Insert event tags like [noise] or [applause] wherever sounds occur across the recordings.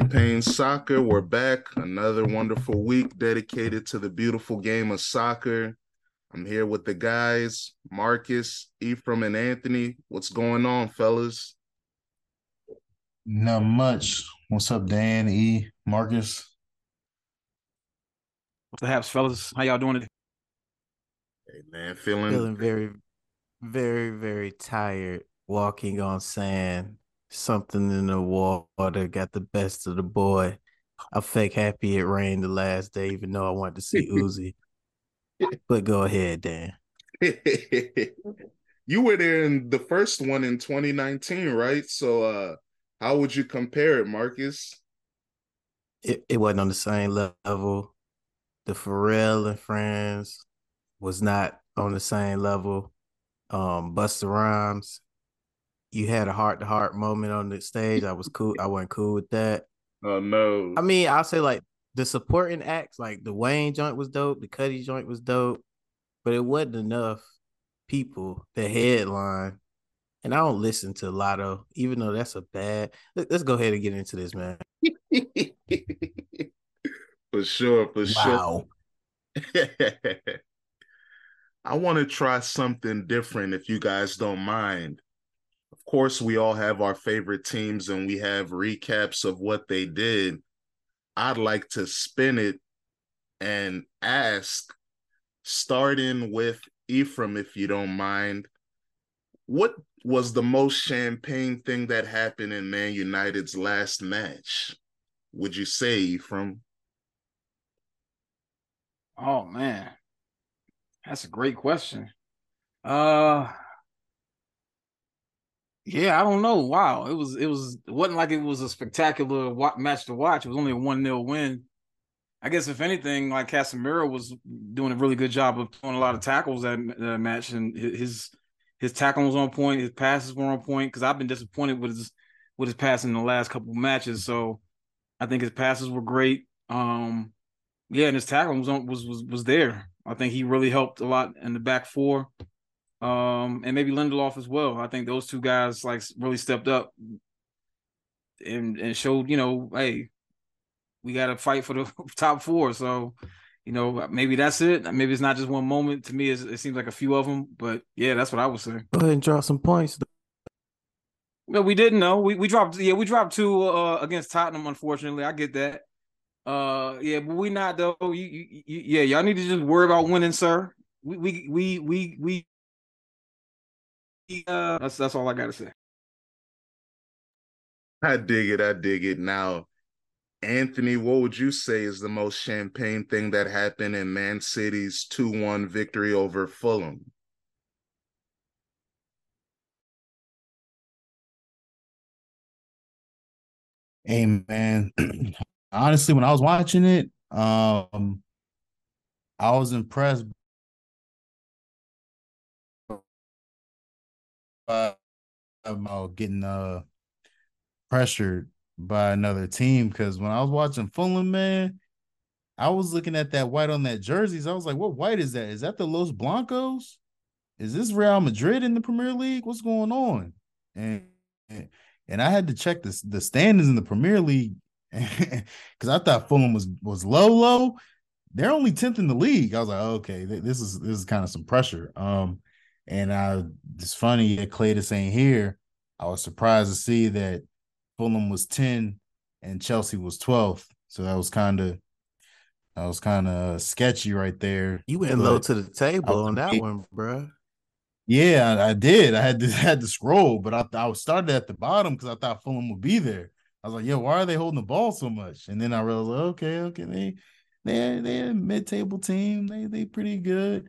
Champagne Soccer, we're back. Another wonderful week dedicated to the beautiful game of soccer. I'm here with the guys, Marcus, Ephraim, and Anthony. What's going on, fellas? Not much. What's up, Dan, E, Marcus? What's the haps, fellas? How y'all doing today? Hey man, feeling Feeling very, very, very tired walking on sand. Something in the water got the best of the boy. I fake happy it rained the last day, even though I wanted to see [laughs] Uzi. but go ahead, Dan. [laughs] you were there in the first one in 2019, right? So uh how would you compare it, Marcus? It, it wasn't on the same level. The Pharrell and Friends was not on the same level. Um, Busta Rhymes, you had a heart to heart moment on the stage. I was cool. I wasn't cool with that. Oh no. I mean, I'll say like the supporting acts, like the Wayne joint was dope, the Cudi joint was dope, but it wasn't enough people the headline. And I don't listen to Lotto, even though that's a bad. Let, us go ahead and get into this, man. [laughs] for sure, for wow. sure. [laughs] I want to try something different if you guys don't mind. Course, we all have our favorite teams and we have recaps of what they did. I'd like to spin it and ask, starting with Ephraim, if you don't mind, what was the most champagne thing that happened in Man United's last match? Would you say, Ephraim? Oh man, that's a great question. Uh yeah, I don't know. Wow, it was it was it wasn't like it was a spectacular match to watch. It was only a one 0 win. I guess if anything, like Casemiro was doing a really good job of doing a lot of tackles that match, and his his tackling was on point, his passes were on point. Because I've been disappointed with his with his passing in the last couple matches. So I think his passes were great. Um, yeah, and his tackling was on was was was there. I think he really helped a lot in the back four um, and maybe Lindelof as well. I think those two guys like really stepped up and and showed, you know, hey, we got to fight for the [laughs] top four. So, you know, maybe that's it. Maybe it's not just one moment. To me, it seems like a few of them. But yeah, that's what I would say. Go ahead and drop some points. No, we didn't know. We we dropped. Yeah, we dropped two uh, against Tottenham. Unfortunately, I get that. Uh, yeah, but we not though. You, you, you, yeah, y'all need to just worry about winning, sir. We we we we we uh, that's that's all I gotta say. I dig it. I dig it. Now, Anthony, what would you say is the most champagne thing that happened in Man City's 2 1 victory over Fulham? Hey man, [clears throat] honestly, when I was watching it, um, I was impressed about getting uh pressured by another team because when I was watching Fulham, man, I was looking at that white on that jerseys. I was like, what white is that? Is that the Los Blancos? Is this Real Madrid in the Premier League? What's going on? And and I had to check the the standings in the Premier League [laughs] because I thought Fulham was was low, low. They're only 10th in the league. I was like, okay, this is this is kind of some pressure. Um, and I it's funny that Cletus ain't here. I was surprised to see that Fulham was 10 and Chelsea was 12th. So that was kind of that was kind of uh, sketchy right there. You went low to the table on that one, bro. Yeah, I, I, did. I had to [laughs] had to scroll, but I I started at the bottom because I thought Fulham would be there. I was like, yo, why are they holding the ball so much? And then I realized, okay, okay, they they they're a mid table team. They they pretty good.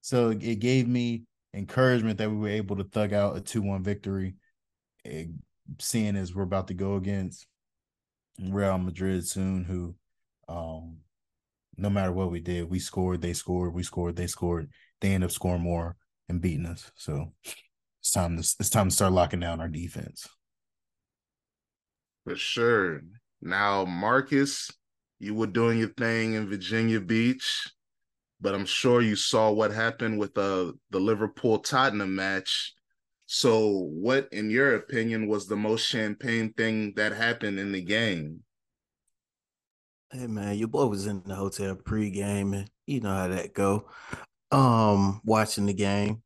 So it gave me encouragement that we were able to thug out a 2-1 victory seeing as we're about to go against Real Madrid soon who um no matter what we did we scored they scored we scored they scored they end up scoring more and beating us. So it's time to it's time to start locking down our defense. For sure. Now Marcus you were doing your thing in Virginia Beach but I'm sure you saw what happened with uh, the Liverpool Tottenham match. So, what, in your opinion, was the most champagne thing that happened in the game? Hey man, your boy was in the hotel pre-game, and You know how that go. Um, watching the game.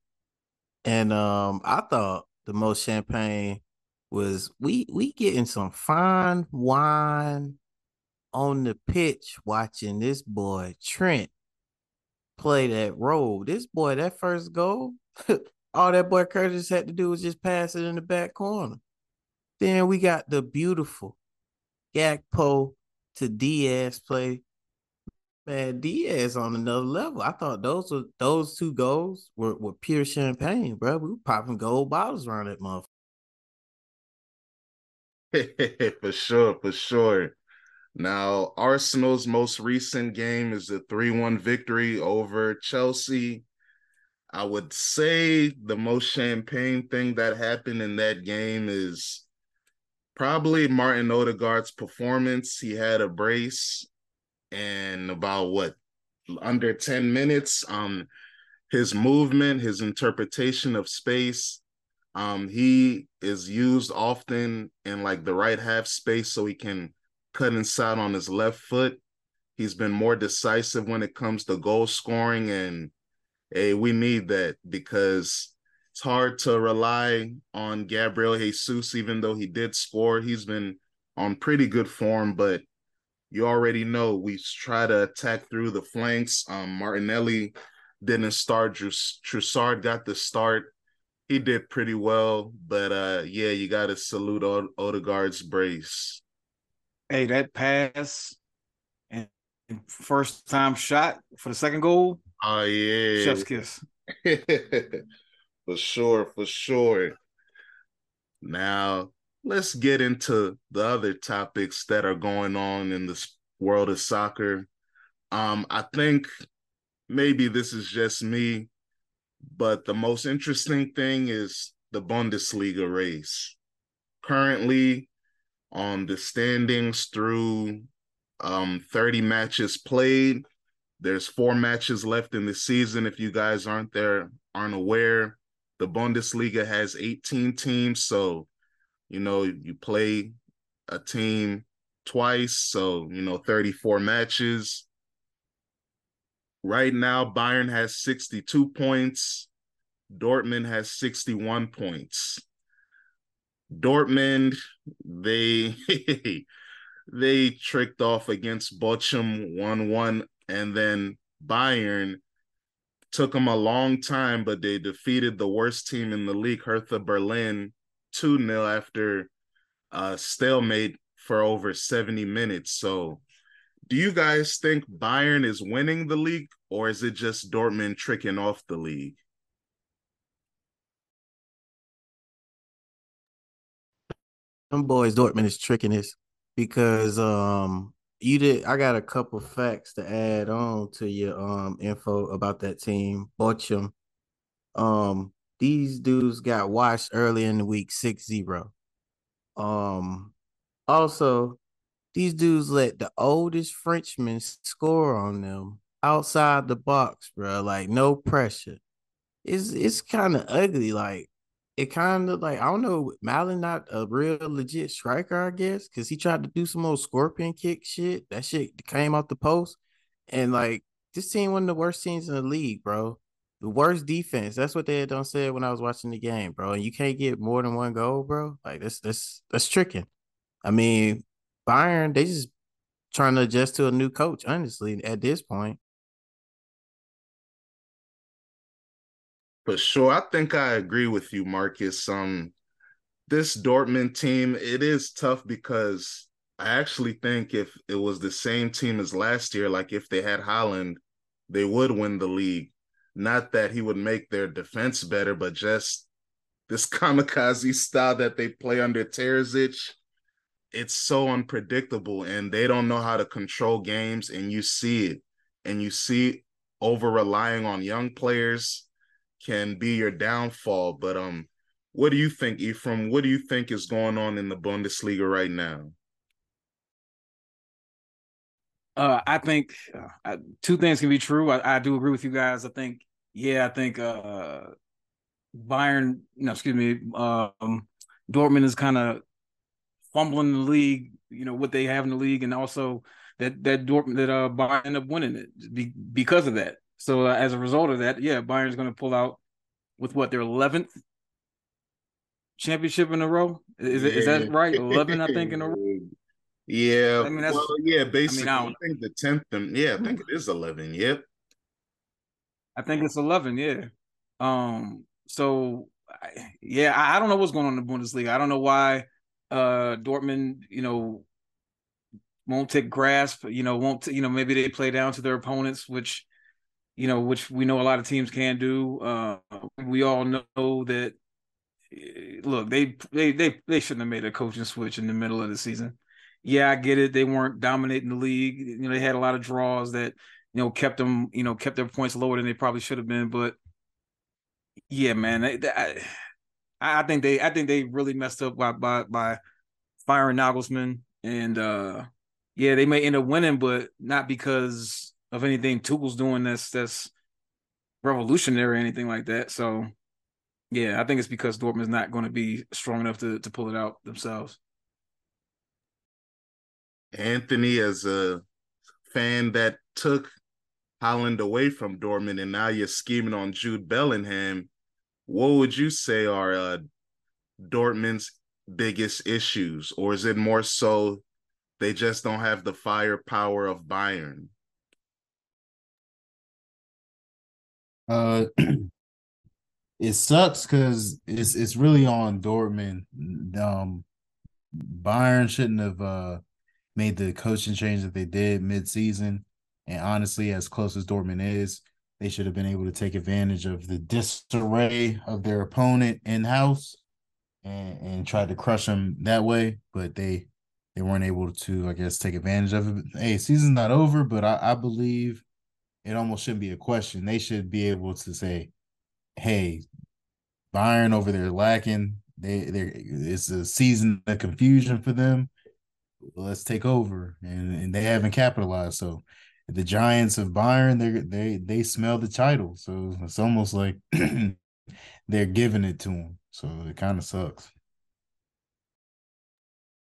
And um, I thought the most champagne was we we getting some fine wine on the pitch watching this boy Trent play that role. This boy, that first goal, [laughs] all that boy Curtis had to do was just pass it in the back corner. Then we got the beautiful Gakpo to Diaz play. Man, Diaz on another level. I thought those were those two goals were, were pure champagne, bro. We were popping gold bottles around that motherfucker. [laughs] for sure, for sure. Now, Arsenal's most recent game is a 3 1 victory over Chelsea. I would say the most champagne thing that happened in that game is probably Martin Odegaard's performance. He had a brace and about what under 10 minutes. Um, his movement, his interpretation of space. Um, he is used often in like the right half space so he can cut inside on his left foot. He's been more decisive when it comes to goal scoring, and hey, we need that because it's hard to rely on Gabriel Jesus, even though he did score. He's been on pretty good form, but you already know we try to attack through the flanks. Um, Martinelli didn't start. Trossard got the start. He did pretty well, but uh, yeah, you got to salute Odegaard's brace hey, that pass and first time shot for the second goal. Oh yeah, chef's kiss. [laughs] for sure, for sure. Now let's get into the other topics that are going on in this world of soccer. Um, I think maybe this is just me, but the most interesting thing is the Bundesliga race. Currently, on the standings through um, 30 matches played. There's four matches left in the season. If you guys aren't there, aren't aware, the Bundesliga has 18 teams. So, you know, you play a team twice. So, you know, 34 matches. Right now, Bayern has 62 points. Dortmund has 61 points. Dortmund, they [laughs] they tricked off against Bochum 1-1 and then Bayern took them a long time but they defeated the worst team in the league Hertha Berlin 2-0 after a stalemate for over 70 minutes. So do you guys think Bayern is winning the league or is it just Dortmund tricking off the league? Them boys, Dortmund is tricking us because um you did. I got a couple facts to add on to your um info about that team, Bochum. Um, these dudes got washed early in the week 6-0. Um, also, these dudes let the oldest Frenchman score on them outside the box, bro. Like no pressure. It's it's kind of ugly. Like it kind of like I don't know, Malen not a real legit striker, I guess, because he tried to do some old scorpion kick shit. That shit came off the post, and like this team one of the worst teams in the league, bro. The worst defense. That's what they had done said when I was watching the game, bro. And you can't get more than one goal, bro. Like that's that's that's tricking. I mean, Bayern they just trying to adjust to a new coach. Honestly, at this point, For sure. I think I agree with you, Marcus. Um, this Dortmund team, it is tough because I actually think if it was the same team as last year, like if they had Haaland, they would win the league. Not that he would make their defense better, but just this [laughs] kamikaze style that they play under Terzic, it's so unpredictable and they don't know how to control games and you see it. And you see over relying on young players can be your downfall. But um, what do you think, Ephraim? What do you think is going on in the Bundesliga right now? Uh, I think uh, two things can be true. I, I, do agree with you guys. I think, yeah, I think uh, Bayern, no, excuse me, um, Dortmund is kind of fumbling the league. You know what they have in the league, and also that that Dortmund that uh Bayern up winning it be, because of that. So uh, as a result of that, yeah, Bayern's going to pull out with what their eleventh championship in a row. Is yeah. is that right? Eleven, I think, in a row. [laughs] Yeah, I mean, that's, well, yeah, basically, I, mean, I, I think the tenth. Yeah, I think it is eleven. Yep. I think it's eleven. Yeah. Um. So, yeah, I, I don't know what's going on in the Bundesliga. I don't know why uh Dortmund, you know, won't take grasp. You know, won't you know maybe they play down to their opponents, which you know, which we know a lot of teams can do. Uh, we all know that. Eh, look, they they they they shouldn't have made a coaching switch in the middle of the season yeah, I get it. They weren't dominating the league. You know, they had a lot of draws that you know kept them, you know, kept their points lower than they probably should have been. But yeah, man, I, I think they, I think they really messed up by by by firing Nagelsmann, and uh yeah, they may end up winning, but not because of anything Tuchel's doing that's that's revolutionary or anything like that. So yeah, I think it's because Dortmund's not going to be strong enough to to pull it out themselves. Anthony, as a fan that took Haaland away from Dortmund, and now you're scheming on Jude Bellingham, what would you say are uh, Dortmund's biggest issues, or is it more so they just don't have the firepower of Bayern? Uh, [clears throat] it sucks because it's it's really on Dortmund. Um, Bayern shouldn't have uh made the coaching change that they did mid-season. And honestly, as close as Dortmund is, they should have been able to take advantage of the disarray of their opponent in house and, and try to crush them that way. But they they weren't able to, I guess, take advantage of it. Hey, season's not over, but I, I believe it almost shouldn't be a question. They should be able to say, "Hey, Bayern over there lacking. They they it's a season of confusion for them let's take over, and, and they haven't capitalized. So the Giants of Bayern, they they they smell the title, so it's almost like [clears throat] they're giving it to them. So it kind of sucks.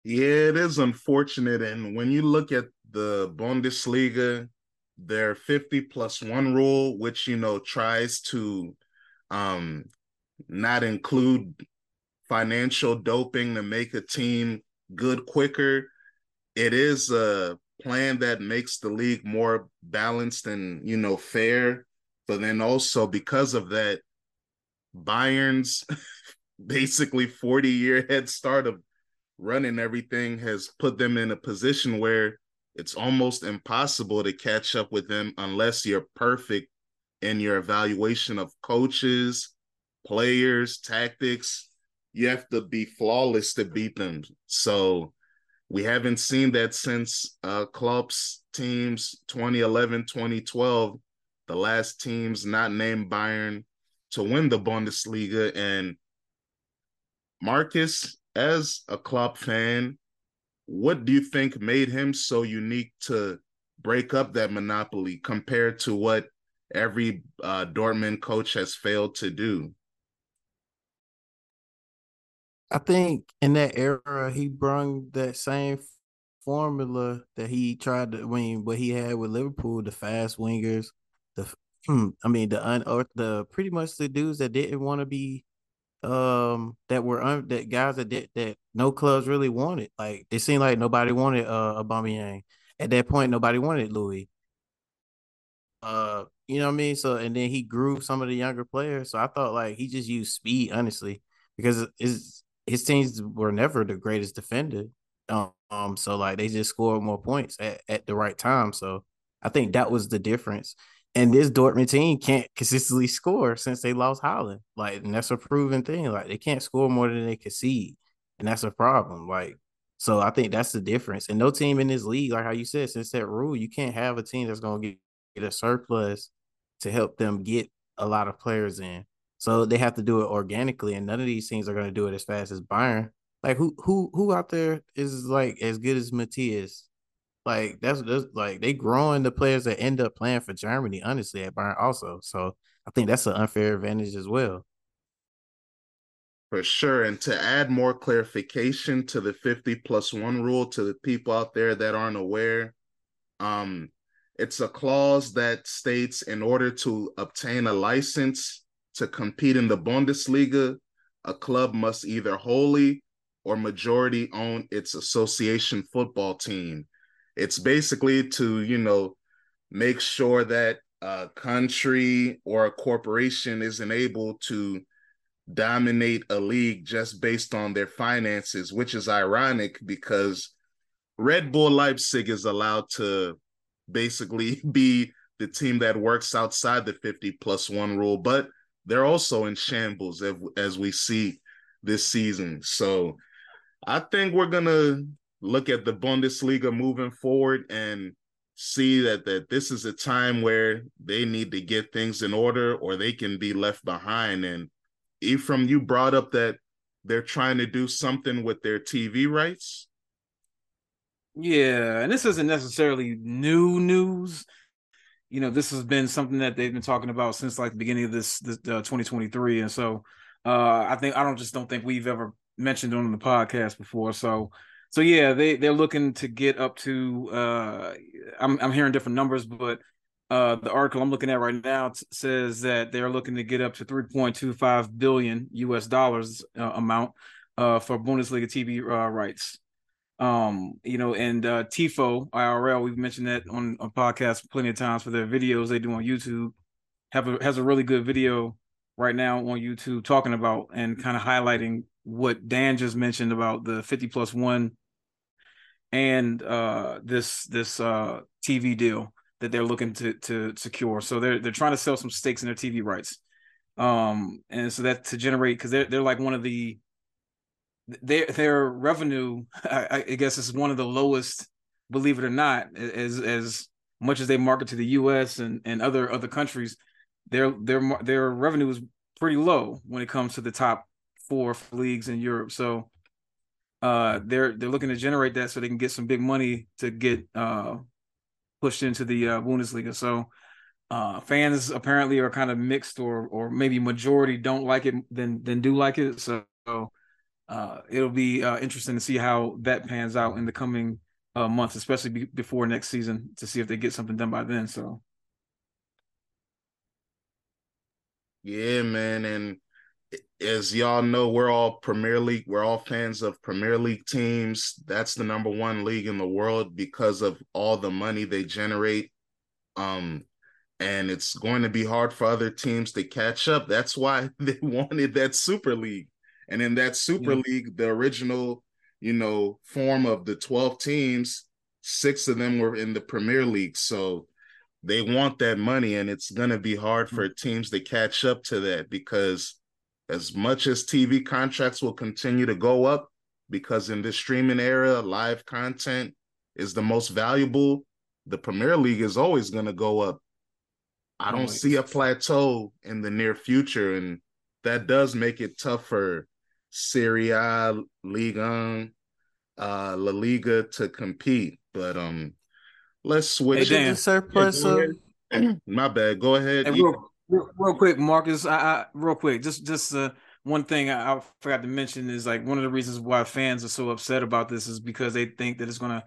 Yeah, it is unfortunate, and when you look at the Bundesliga, their fifty plus one rule, which you know tries to um not include financial doping to make a team good quicker it is a plan that makes the league more balanced and you know fair. But then also because of that, Bayern's [laughs] basically 40 year head start of running everything has put them in a position where it's almost impossible to catch up with them unless you're perfect in your evaluation of coaches, players, tactics. You have to be flawless to beat them. So we haven't seen that since uh Klopp's teams 2011, 2012, the last teams not named Bayern to win the Bundesliga. And Marcus, as a club fan, what do you think made him so unique to break up that monopoly compared to what every uh, Dortmund coach has failed to do? I think in that era he brung that same formula that he tried to win what he had with Liverpool, the fast wingers, the [clears throat] I mean the un the pretty much the dudes that didn't want to be um that were un, that guys that did that no clubs really wanted. Like it seemed like nobody wanted uh Aubameyang. At that point, nobody wanted Louis. Uh, you know what I mean? So and then he grew some of the younger players. So I thought like he just used speed, honestly, because it's his teams were never the greatest defender. Um, um, so like they just scored more points at, at the right time. So I think that was the difference. And this Dortmund team can't consistently score since they lost Haaland. Like, and that's a proven thing. Like they can't score more than they concede. And that's a problem. Like, so I think that's the difference. And no team in this league, like how you said, since that rule, you can't have a team that's gonna get, get a surplus to help them get a lot of players in. So they have to do it organically, and none of these teams are going to do it as fast as Bayern. Like who who who out there is like as good as Matthias? Like that's, that's like they growing the players that end up playing for Germany. Honestly, at Bayern also. So I think that's an unfair advantage as well. For sure. And to add more clarification to the 50 plus one rule to the people out there that aren't aware, Um, it's a clause that states in order to obtain a license to compete in the Bundesliga, a club must either wholly or majority own its association football team. It's basically to, you know, make sure that a country or a corporation isn't able to dominate a league just based on their finances, which is ironic because Red Bull Leipzig is allowed to basically [laughs] be the team that works outside the 50 plus one rule, but they're also in shambles as, we see this season. So I think we're going to look at the Bundesliga moving forward and see that that this is a time where they need to get things in order or they can be left behind and Ephraim you brought up that they're trying to do something with their TV rights yeah, and this isn't necessarily new news. You know, this has been something that they've been talking about since like the beginning of this, this uh, 2023, and so uh, I think I don't just don't think we've ever mentioned on the podcast before. So, so yeah, they they're looking to get up to. Uh, I'm I'm hearing different numbers, but uh, the article I'm looking at right now t- says that they're looking to get up to 3.25 billion U.S. dollars uh, amount uh, for Bundesliga TV uh, rights. Um, you know, and uh Tifo IRL, we've mentioned that on a podcast plenty of times for their videos they do on YouTube. Have a has a really good video right now on YouTube talking about and kind of highlighting what Dan just mentioned about the 50 plus one and uh this this uh TV deal that they're looking to to secure. So they're they're trying to sell some stakes in their TV rights. Um and so that to generate because they're they're like one of the their their revenue, [laughs] I, I, guess, is one of the lowest. Believe it or not, as as much as they market to the U.S. and, and other other countries, their their their revenue is pretty low when it comes to the top four leagues in Europe. So uh, they're they're looking to generate that so they can get some big money to get uh, pushed into the uh, Bundesliga. So uh, fans apparently are kind of mixed, or or maybe majority don't like it, then then do like it. So uh, it'll be uh, interesting to see how that pans out in the coming uh, months, especially be- before next season, to see if they get something done by then. So, yeah, man, and as y'all know, we're all Premier League. We're all fans of Premier League teams. That's the number one league in the world because of all the money they generate. Um, and it's going to be hard for other teams to catch up. That's why [laughs] they wanted that Super League and in that Super yeah. League, the original, you know, form of the 12 teams, six of them were in the Premier League. So they want that money, and it's going to be hard for mm-hmm. teams to catch up to that because as much as TV contracts will continue to go up, because in this streaming era, live content is the most valuable, the Premier League is always going to go up. I don't see a plateau in the near future, and that does make it tougher Serie A, Liga, uh, La Liga to compete. But um, let's switch. Hey, Dan, surplus. Yeah, My bad. Go ahead. Hey, real, real, real, quick, Marcus. I, I, real quick, just just uh, one thing I, I forgot to mention is like one of the reasons why fans are so upset about this is because they think that it's going to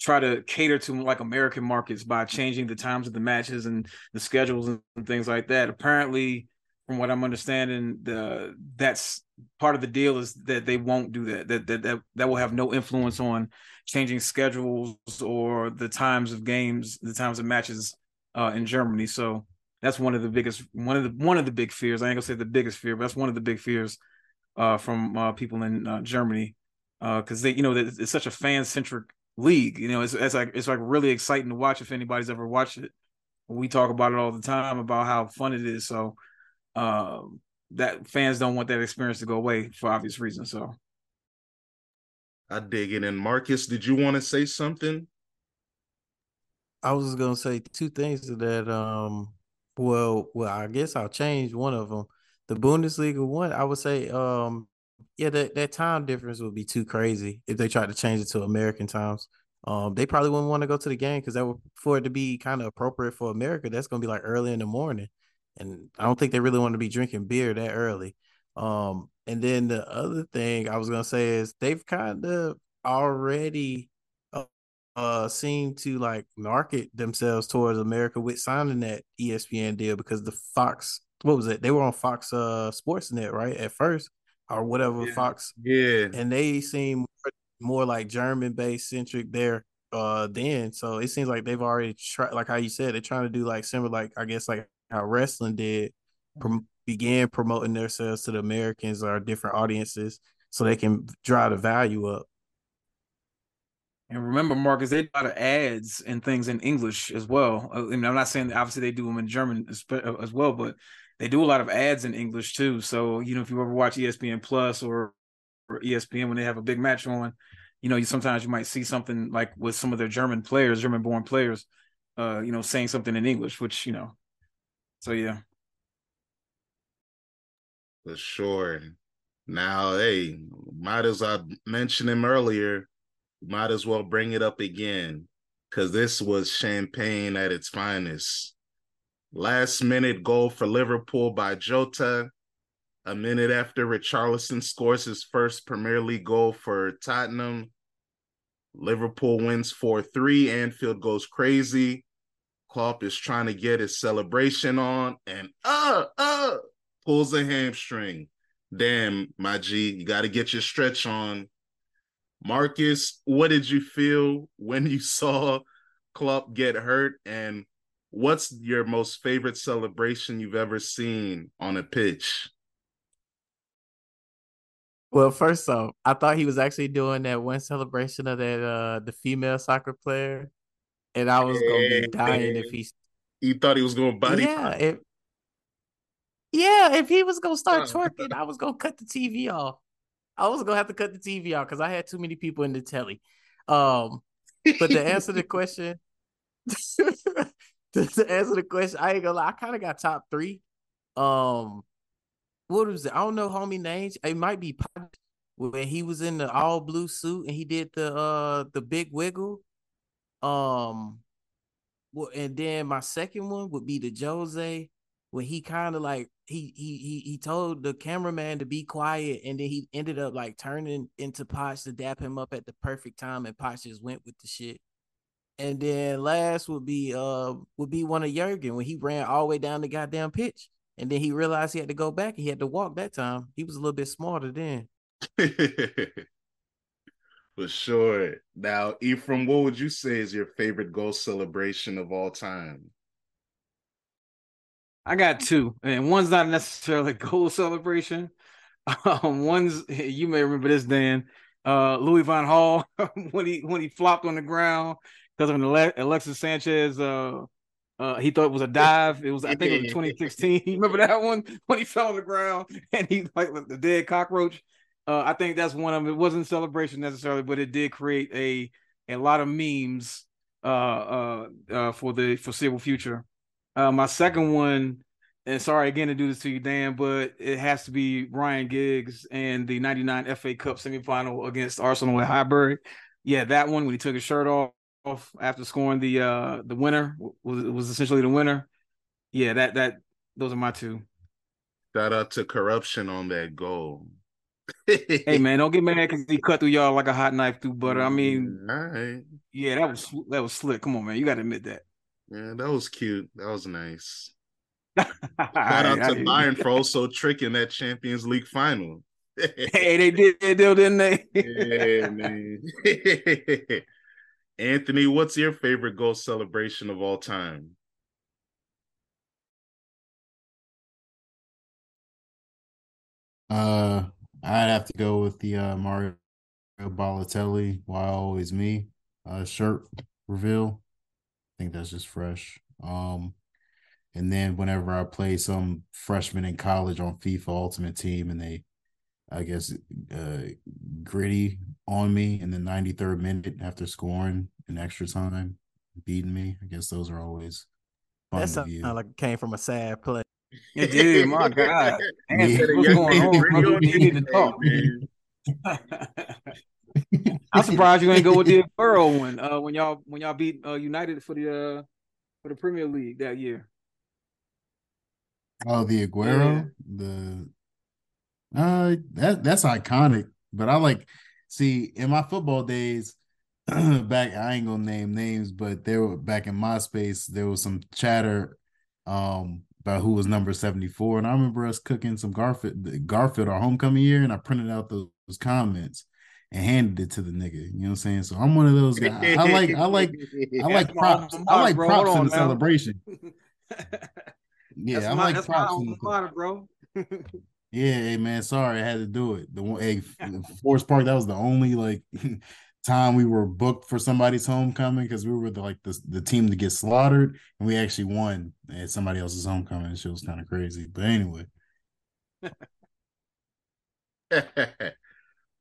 try to cater to like American markets by changing the times of the matches and the schedules and, and things like that. Apparently, from what I'm understanding, the that's part of the deal is that they won't do that. That that that, that will have no influence on changing schedules or the times of games, the times of matches uh, in Germany. So that's one of the biggest one of the one of the big fears. I ain't gonna say the biggest fear, but that's one of the big fears uh, from uh, people in uh, Germany because uh, they you know it's such a fan centric league. You know, it's, it's like it's like really exciting to watch if anybody's ever watched it. We talk about it all the time about how fun it is. So um, that fans don't want that experience to go away for obvious reasons. So I dig it. And Marcus, did you want to say something? I was gonna say two things to that. Um, well, well, I guess I'll change one of them. The Bundesliga one, I would say, um, yeah, that that time difference would be too crazy if they tried to change it to American times. Um, they probably wouldn't want to go to the game because that would for it to be kind of appropriate for America. That's gonna be like early in the morning and I don't think they really want to be drinking beer that early. Um, and then the other thing I was gonna say is they've kind of already uh, seem to like market themselves towards America with signing that ESPN deal because the Fox what was it? They were on Fox uh Sportsnet, right? At first, or whatever Yeah. Fox. Yeah. And they seem more like German based centric there uh then. So it seems like they've already tried like how you said, they're trying to do like similar like I guess like how wrestling did prom- began promoting themselves to the Americans or different audiences so they can drive the value up. And remember, Marcus, they do a lot of ads and things in English as well. Uh, I mean, I'm not saying that obviously they do them in German as, uh, as well, but they do a lot of ads in English too. So, you know, if you ever watch ESPN Plus or, or ESPN when they have a big match on, you know, you sometimes you might see something like with some of their German players, German born players, uh, you know, saying something in English, which, you know, so yeah. For sure. Now, hey, might as I mentioned him earlier, might as well bring it up again because this was champagne at its finest. Last minute goal for Liverpool by Jota. A minute after Richarlison scores his first Premier League goal for Tottenham. Liverpool wins 4 3. Anfield goes crazy. Klopp is trying to get his celebration on and uh, uh, pulls a hamstring. Damn, my G, you got to get your stretch on. Marcus, what did you feel when you saw Klopp get hurt? And what's your most favorite celebration you've ever seen on a pitch? Well, first off, I thought he was actually doing that one celebration of that uh the female soccer player. And I was gonna be dying if he You thought he was going to body? Yeah, if yeah, if he was gonna start twerking, I was gonna cut the TV off. I was gonna have to cut the TV off because I had too many people in the telly. Um, but to answer the question, [laughs] to, to answer the question, I ain't gonna lie, I kind of got top three. Um, what was it? I don't know homie names. It might be when he was in the all blue suit and he did the uh the big wiggle. Um, well, and then my second one would be the Jose when he kind of like he he he he told the cameraman to be quiet, and then he ended up like turning into Potts to dap him up at the perfect time, and Potts just went with the shit. And then last would be uh would be one of Jurgen when he ran all the way down the goddamn pitch, and then he realized he had to go back. and He had to walk that time. He was a little bit smarter then. [laughs] For sure. Now, Ephraim, what would you say is your favorite goal celebration of all time? I got two, and one's not necessarily a goal [laughs] celebration. Um, one's [laughs] you may remember this, Dan. Uh, Louis Van Gaal [laughs] when he when he flopped on the ground because of an Ale- Alexis Sanchez. Uh, uh, he thought it was a dive. It was I think it was 2016. You remember that one when he fell on the ground and he like the dead cockroach. Uh, I think that's one of them. It wasn't celebration necessarily, but it did create a a lot of memes uh uh, uh for the foreseeable future. Uh, my second one, and sorry again to do this to you, Dan, but it has to be Ryan Giggs and the 99 FA Cup semifinal against Arsenal at Highbury. Yeah, that one when he took his shirt off, after scoring the uh the winner was was essentially the winner. Yeah, that that those are my two. Shout out to corruption on that goal. Hey [laughs] man, don't get mad because he cut through y'all like a hot knife through butter. I mean, right. yeah, that was that was slick. Come on, man, you got to admit that. Yeah, that was cute. That was nice. Shout [laughs] Shout out to Bayern for also tricking that Champions League final. [laughs] [laughs] Hey, they did that deal, didn't they? yeah, man. Anthony, what's your favorite goal celebration of all time? Uh, I'd have to go with the uh, Mario Balotelli. Why always me? Uh, shirt reveal. I think that's just fresh. Um, and then whenever I play some freshman in college on FIFA Ultimate Team, and they, I guess, uh, gritty on me in the 93rd minute after scoring in extra time, beating me. I guess those are always fun That to sounds view. like it came from a sad place. It did. My [laughs] God. Yeah. What's going on? brother? You need to the talk. [laughs] [laughs] I'm surprised you ain't go with the [laughs] Aguero one. Uh, when y'all when y'all beat uh, United for the uh for the Premier League that year. Oh, the Aguero, the uh that that's iconic. But I like see in my football days, [clears throat] back. I ain't gonna name names, but there were back in MySpace. There was some chatter um about who was number 74. And I remember us cooking some Garfield Garfield our homecoming year, and I printed out those, those comments and handed it to the nigga. You know what I'm saying? So I'm one of those guys. I like I [laughs] like I like props. I like [laughs] props in the celebration. yeah, I like props in the bro. [laughs] yeah, hey man, sorry I had to do it. The one hey Forest Park, that was the only like time we were booked for somebody's homecoming because we were the, like the, the team to get slaughtered and we actually won at somebody else's homecoming. Shit was kind of crazy. But anyway.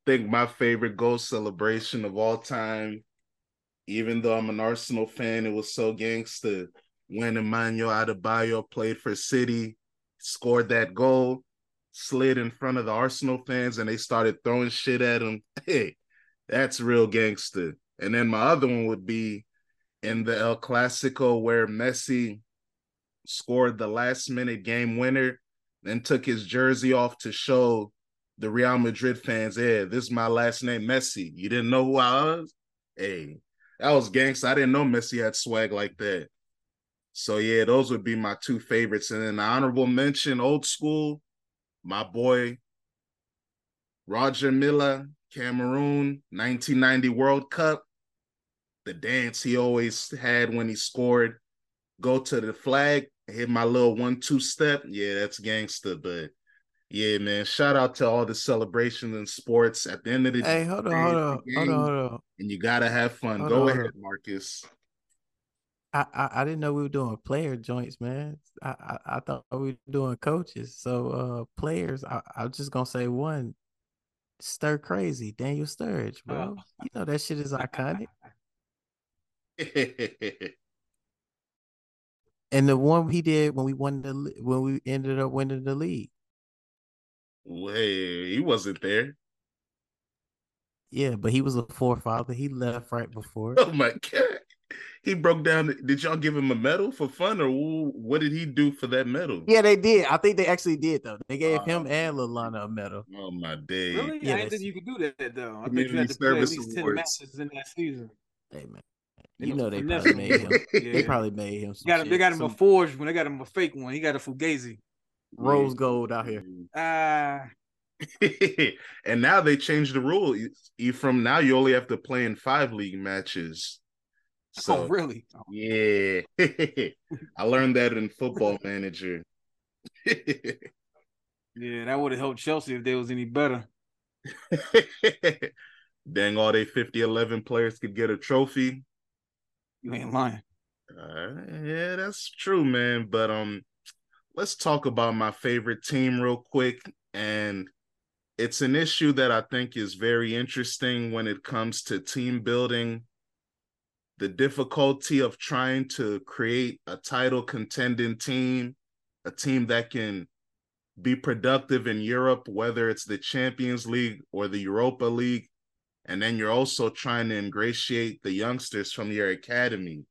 Think my favorite goal celebration of all time, even though I'm an Arsenal fan, it was so gangster when Emmanuel Adebayor played for City, scored that goal, slid in front of the Arsenal fans, and they started throwing shit at him. [laughs] Hey, that's real gangster. And then my other one would be in the El Clasico where Messi scored the last minute game winner, then took his jersey off to show the Real Madrid fans, yeah, this is my last name, Messi. You didn't know who I was? Hey, that was gangster. I didn't know Messi had swag like that. So yeah, those would be my two favorites. And then the honorable mention, old school, my boy Roger Milla, Cameroon, 1990 World Cup. The dance he always had when he scored. Go to the flag, hit my little one-two step. Yeah, that's gangster. But yeah, man, shout out to all the celebrations and sports. At the end of the hey, hold on, hold on, hold on, hold on. And you gotta have fun. Hold Go on, ahead, Marcus. I, I, I didn't know we were doing player joints, man. I, I, I thought we were doing coaches. So uh players, I, I'm just gonna say one. Stir crazy, Daniel Sturridge, bro. Oh. You know that shit is iconic. [laughs] and the one he did when we won the when we ended up winning the league. Wait, he wasn't there. Yeah, but he was a forefather. He left right before. Oh my god he broke down. Did y'all give him a medal for fun, or what did he do for that medal? Yeah, they did. I think they actually did though. They gave uh, him and Lallana a medal. Oh my day! Really? Yeah, I didn't think you could do that though. I think you had to play at least ten matches in that season. Hey man, you know they probably made him. [laughs] yeah. They probably made him. Got him they got him some... a forged one. they got him a fake one. He got a fugazi. Rose gold out here. Ah. Uh, [laughs] and now they changed the rule. From now you only have to play in five league matches Oh, so, oh, really? Yeah. [laughs] I learned that in football manager. [laughs] yeah, that would have helped Chelsea if they was any better. Dang, all they 50 11 players could get a trophy. You ain't lying. Uh, yeah, that's true, man. But um, let's talk about my favorite team real quick. And it's an issue that I think is very interesting when it comes to team building the difficulty of trying to create a title contending team, a team that can be productive in Europe, whether it's the Champions League or the Europa League. And then you're also trying to ingratiate the youngsters from your academy.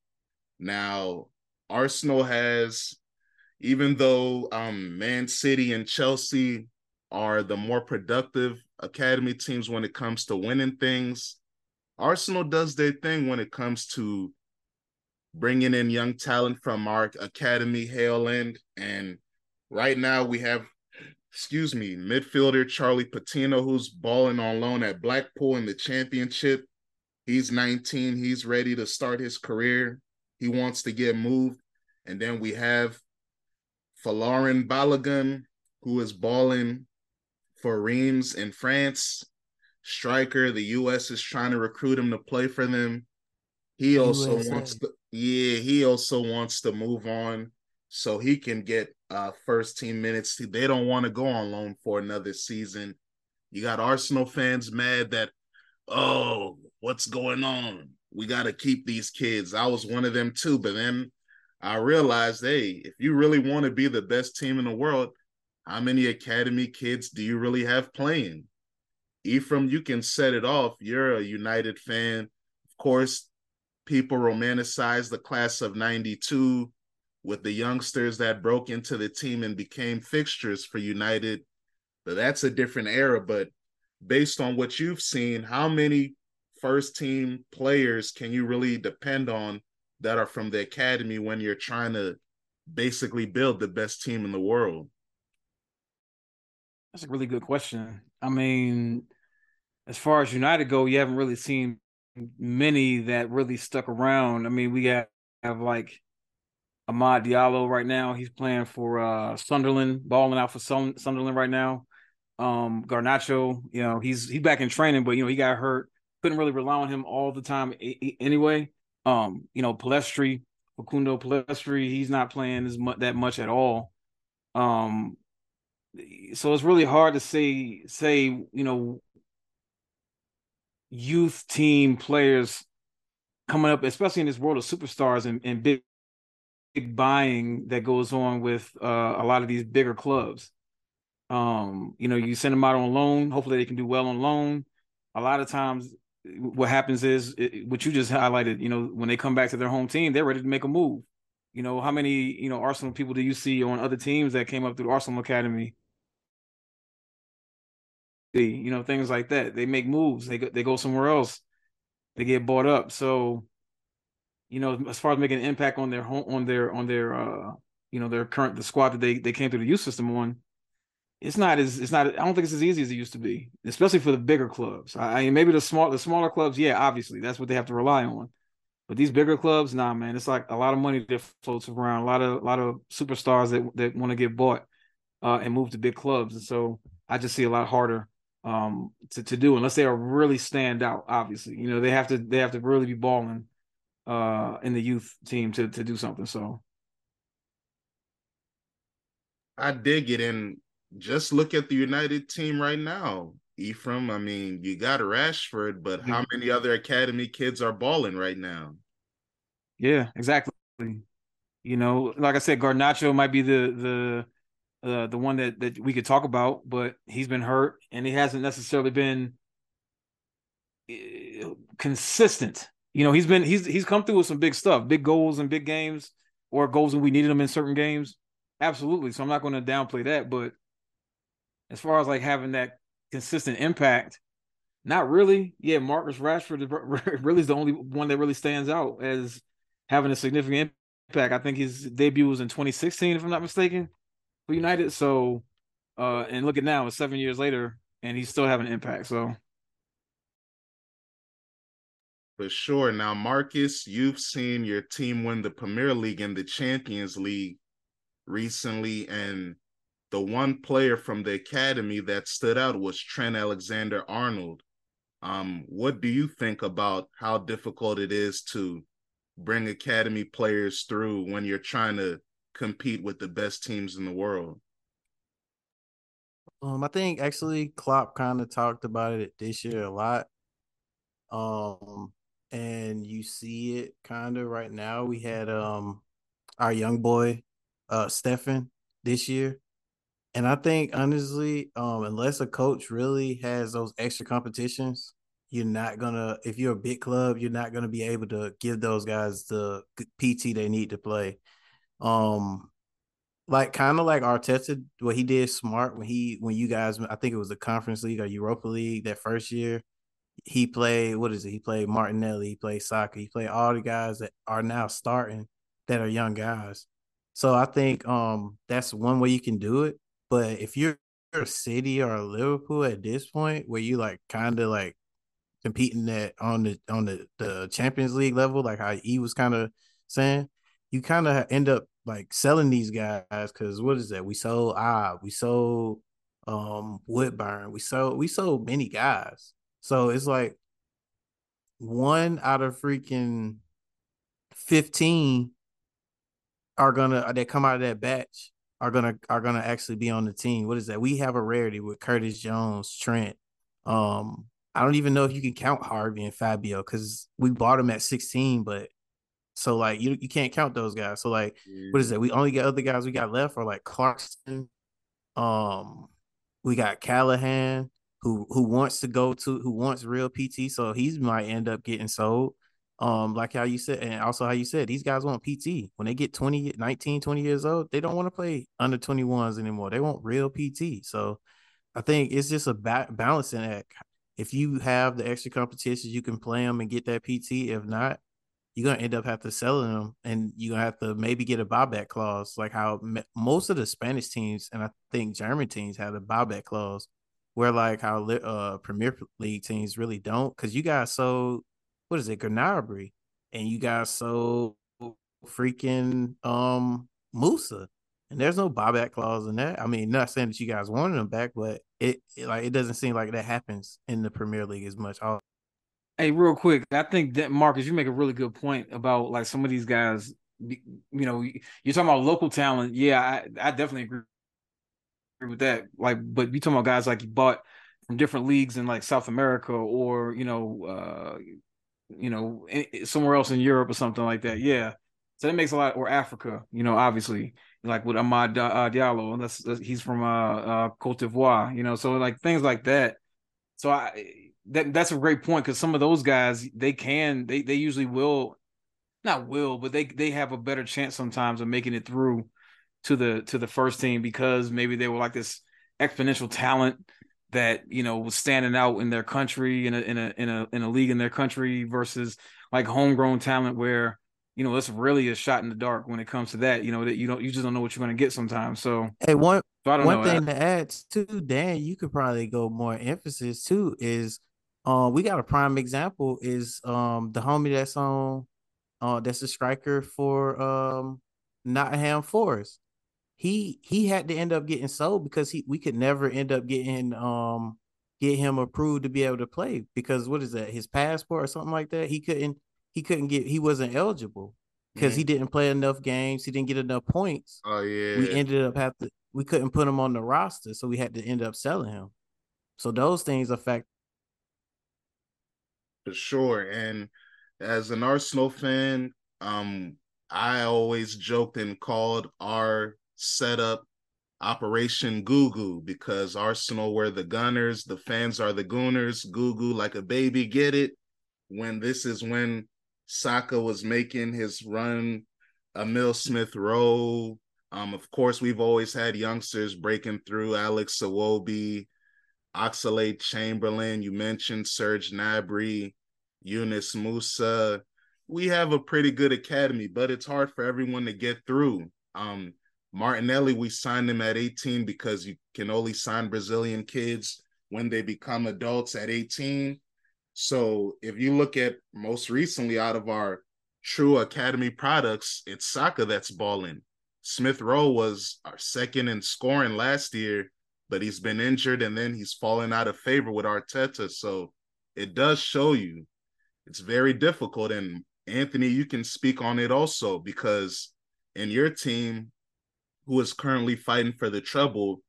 Now, Arsenal has, even though um, Man City and Chelsea are the more productive academy teams when it comes to winning things, Arsenal does their thing when it comes to bringing in young talent from our academy, Hale. And right now we have, excuse me, midfielder Charlie Patino, who's balling on loan at Blackpool in the championship. He's 19. He's ready to start his career. He wants to get moved. And then we have Folarin Balogun, who is balling for Reims in France striker. The U.S. is trying to recruit him to play for them. He also USA. wants to, yeah, he also wants to move on so he can get uh first team minutes. They don't want to go on loan for another season. You got Arsenal fans mad that, oh, what's going on? We got to keep these kids. I was one of them too, but then I realized, hey, if you really want to be the best team in the world, how many academy kids do you really have playing? Ephraim, you can set it off. You're a United fan. Of course, people romanticize the class of 92 with the youngsters that broke into the team and became fixtures for United. But that's a different era. But based on what you've seen, how many first team players can you really depend on that are from the academy when you're trying to basically build the best team in the world? That's a really good question. I mean, as far as United go, you haven't really seen many that really stuck around. I mean, we have, have like Amad Diallo right now. He's playing for uh Sunderland, balling out for Sunderland right now. Um Garnacho, you know, he's he's back in training, but you know, he got hurt. Couldn't really rely on him all the time anyway. Um, you know, Pellistri, Facundo Pellistri, he's not playing as much that much at all. Um so it's really hard to say say, you know, youth team players coming up, especially in this world of superstars and, and big, big buying that goes on with uh, a lot of these bigger clubs. Um, you know, you send them out on loan. Hopefully, they can do well on loan. A lot of times, what happens is it, what you just highlighted. You know, when they come back to their home team, they're ready to make a move. You know, how many you know Arsenal people do you see on other teams that came up through the Arsenal Academy you know, things like that. They make moves. They go, they go somewhere else. They get bought up. So, you know, as far as making an impact on their home, on their, on their, uh, you know, their current the squad that they they came through the youth system on, it's not as it's not. I don't think it's as easy as it used to be, especially for the bigger clubs. I, mean, maybe the small the smaller clubs, yeah, obviously that's what they have to rely on. But these bigger clubs, nah, man, it's like a lot of money that floats around, a lot of a lot of superstars that that want to get bought uh, and move to big clubs, and so I just see a lot harder um to, to do unless they are really stand out obviously you know they have to they have to really be balling uh in the youth team to to do something so i dig it and just look at the united team right now ephraim i mean you got rashford but how many other academy kids are balling right now yeah exactly you know like i said garnacho might be the the uh, the one that that we could talk about, but he's been hurt and he hasn't necessarily been uh, consistent. You know, he's been he's he's come through with some big stuff, big goals and big games, or goals when we needed him in certain games. Absolutely. So I'm not going to downplay that, but as far as like having that consistent impact, not really. Yeah, Marcus Rashford [laughs] really is the only one that really stands out as having a significant impact. I think his debut was in 2016, if I'm not mistaken for United. So, uh, and look at now, it's seven years later, and he's still having an impact. So, for sure. Now, Marcus, you've seen your team win the Premier League and the Champions League recently, and the one player from the academy that stood out was Trent Alexander Arnold. Um, what do you think about how difficult it is to bring academy players through when you're trying to compete with the best teams in the world? Um, I think actually Klopp kind of talked about it this year a lot. Um, and you see it kind of right now. We had um our young boy, uh Stefan this year. And I think honestly, um, unless a coach really has those extra competitions, you're not gonna if you're a big club, you're not gonna be able to give those guys the PT they need to play. Um, like kind of like Arteta, what he did smart when he when you guys, I think it was the Conference League or Europa League that first year. He played what is it? He played Martinelli, he played Saka. he played all the guys that are now starting that are young guys. So I think um that's one way you can do it. But if you're a City or a Liverpool at this point, where you like kind of like competing that on the on the the Champions League level, like how he was kind of saying, you kind of end up like selling these guys because what is that? We sold ah, we sold um Woodburn, we sold we sold many guys. So it's like one out of freaking 15 are gonna they come out of that batch are gonna are gonna actually be on the team. What is that? We have a rarity with Curtis Jones, Trent. Um, I don't even know if you can count Harvey and Fabio because we bought them at 16, but so like you you can't count those guys. So like mm-hmm. what is that? We only got other guys we got left are like Clarkson. Um we got Callahan who who wants to go to who wants real PT. So he's might end up getting sold. Um, like how you said, and also how you said, these guys want PT. When they get 20, 19, 20 years old, they don't want to play under 21s anymore. They want real PT. So I think it's just a ba- balancing act. if you have the extra competitions, you can play them and get that PT. If not, you're gonna end up have to selling them, and you're gonna have to maybe get a buyback clause, like how most of the Spanish teams and I think German teams have a buyback clause, where like how uh Premier League teams really don't, because you guys sold what is it, Gnabry, and you guys sold freaking um Musah, and there's no buyback clause in that. I mean, not saying that you guys wanted them back, but it, it like it doesn't seem like that happens in the Premier League as much. Hey, real quick, I think that Marcus, you make a really good point about like some of these guys. You know, you're talking about local talent. Yeah, I, I definitely agree with that. Like, but you talking about guys like you bought from different leagues in like South America or you know, uh, you know, somewhere else in Europe or something like that. Yeah, so that makes a lot. Or Africa, you know, obviously, like with Amad uh, Diallo, that's he's from uh, uh, Cote d'Ivoire. You know, so like things like that. So I that that's a great point because some of those guys they can they they usually will not will but they they have a better chance sometimes of making it through to the to the first team because maybe they were like this exponential talent that you know was standing out in their country in a in a in a in a league in their country versus like homegrown talent where you know it's really a shot in the dark when it comes to that you know that you don't you just don't know what you're going to get sometimes so hey one so one know, thing to add too dan you could probably go more emphasis too is uh, we got a prime example is um the homie that's on uh that's a striker for um Nottingham Forest. He he had to end up getting sold because he we could never end up getting um get him approved to be able to play because what is that his passport or something like that he couldn't he couldn't get he wasn't eligible because mm-hmm. he didn't play enough games he didn't get enough points oh yeah we ended up have to we couldn't put him on the roster so we had to end up selling him so those things affect for sure. And as an Arsenal fan, um, I always joked and called our setup Operation Goo because Arsenal were the Gunners, the fans are the Gooners. Goo like a baby, get it? When this is when Saka was making his run, Emil Smith Rowe. Um, of course, we've always had youngsters breaking through Alex Iwobi, Oxlade Chamberlain. You mentioned Serge Gnabry. Yunus Musah. We have a pretty good academy, but it's hard for everyone to get through. Um, Martinelli, we signed him at 18 because you can only sign Brazilian kids when they become adults at 18. So if you look at most recently out of our true academy products, it's Saka that's balling. Smith Rowe was our second in scoring last year, but he's been injured and then he's fallen out of favor with Arteta. So it does show you it's very difficult. And Anthony, you can speak on it also because in your team, who is currently fighting for the treble,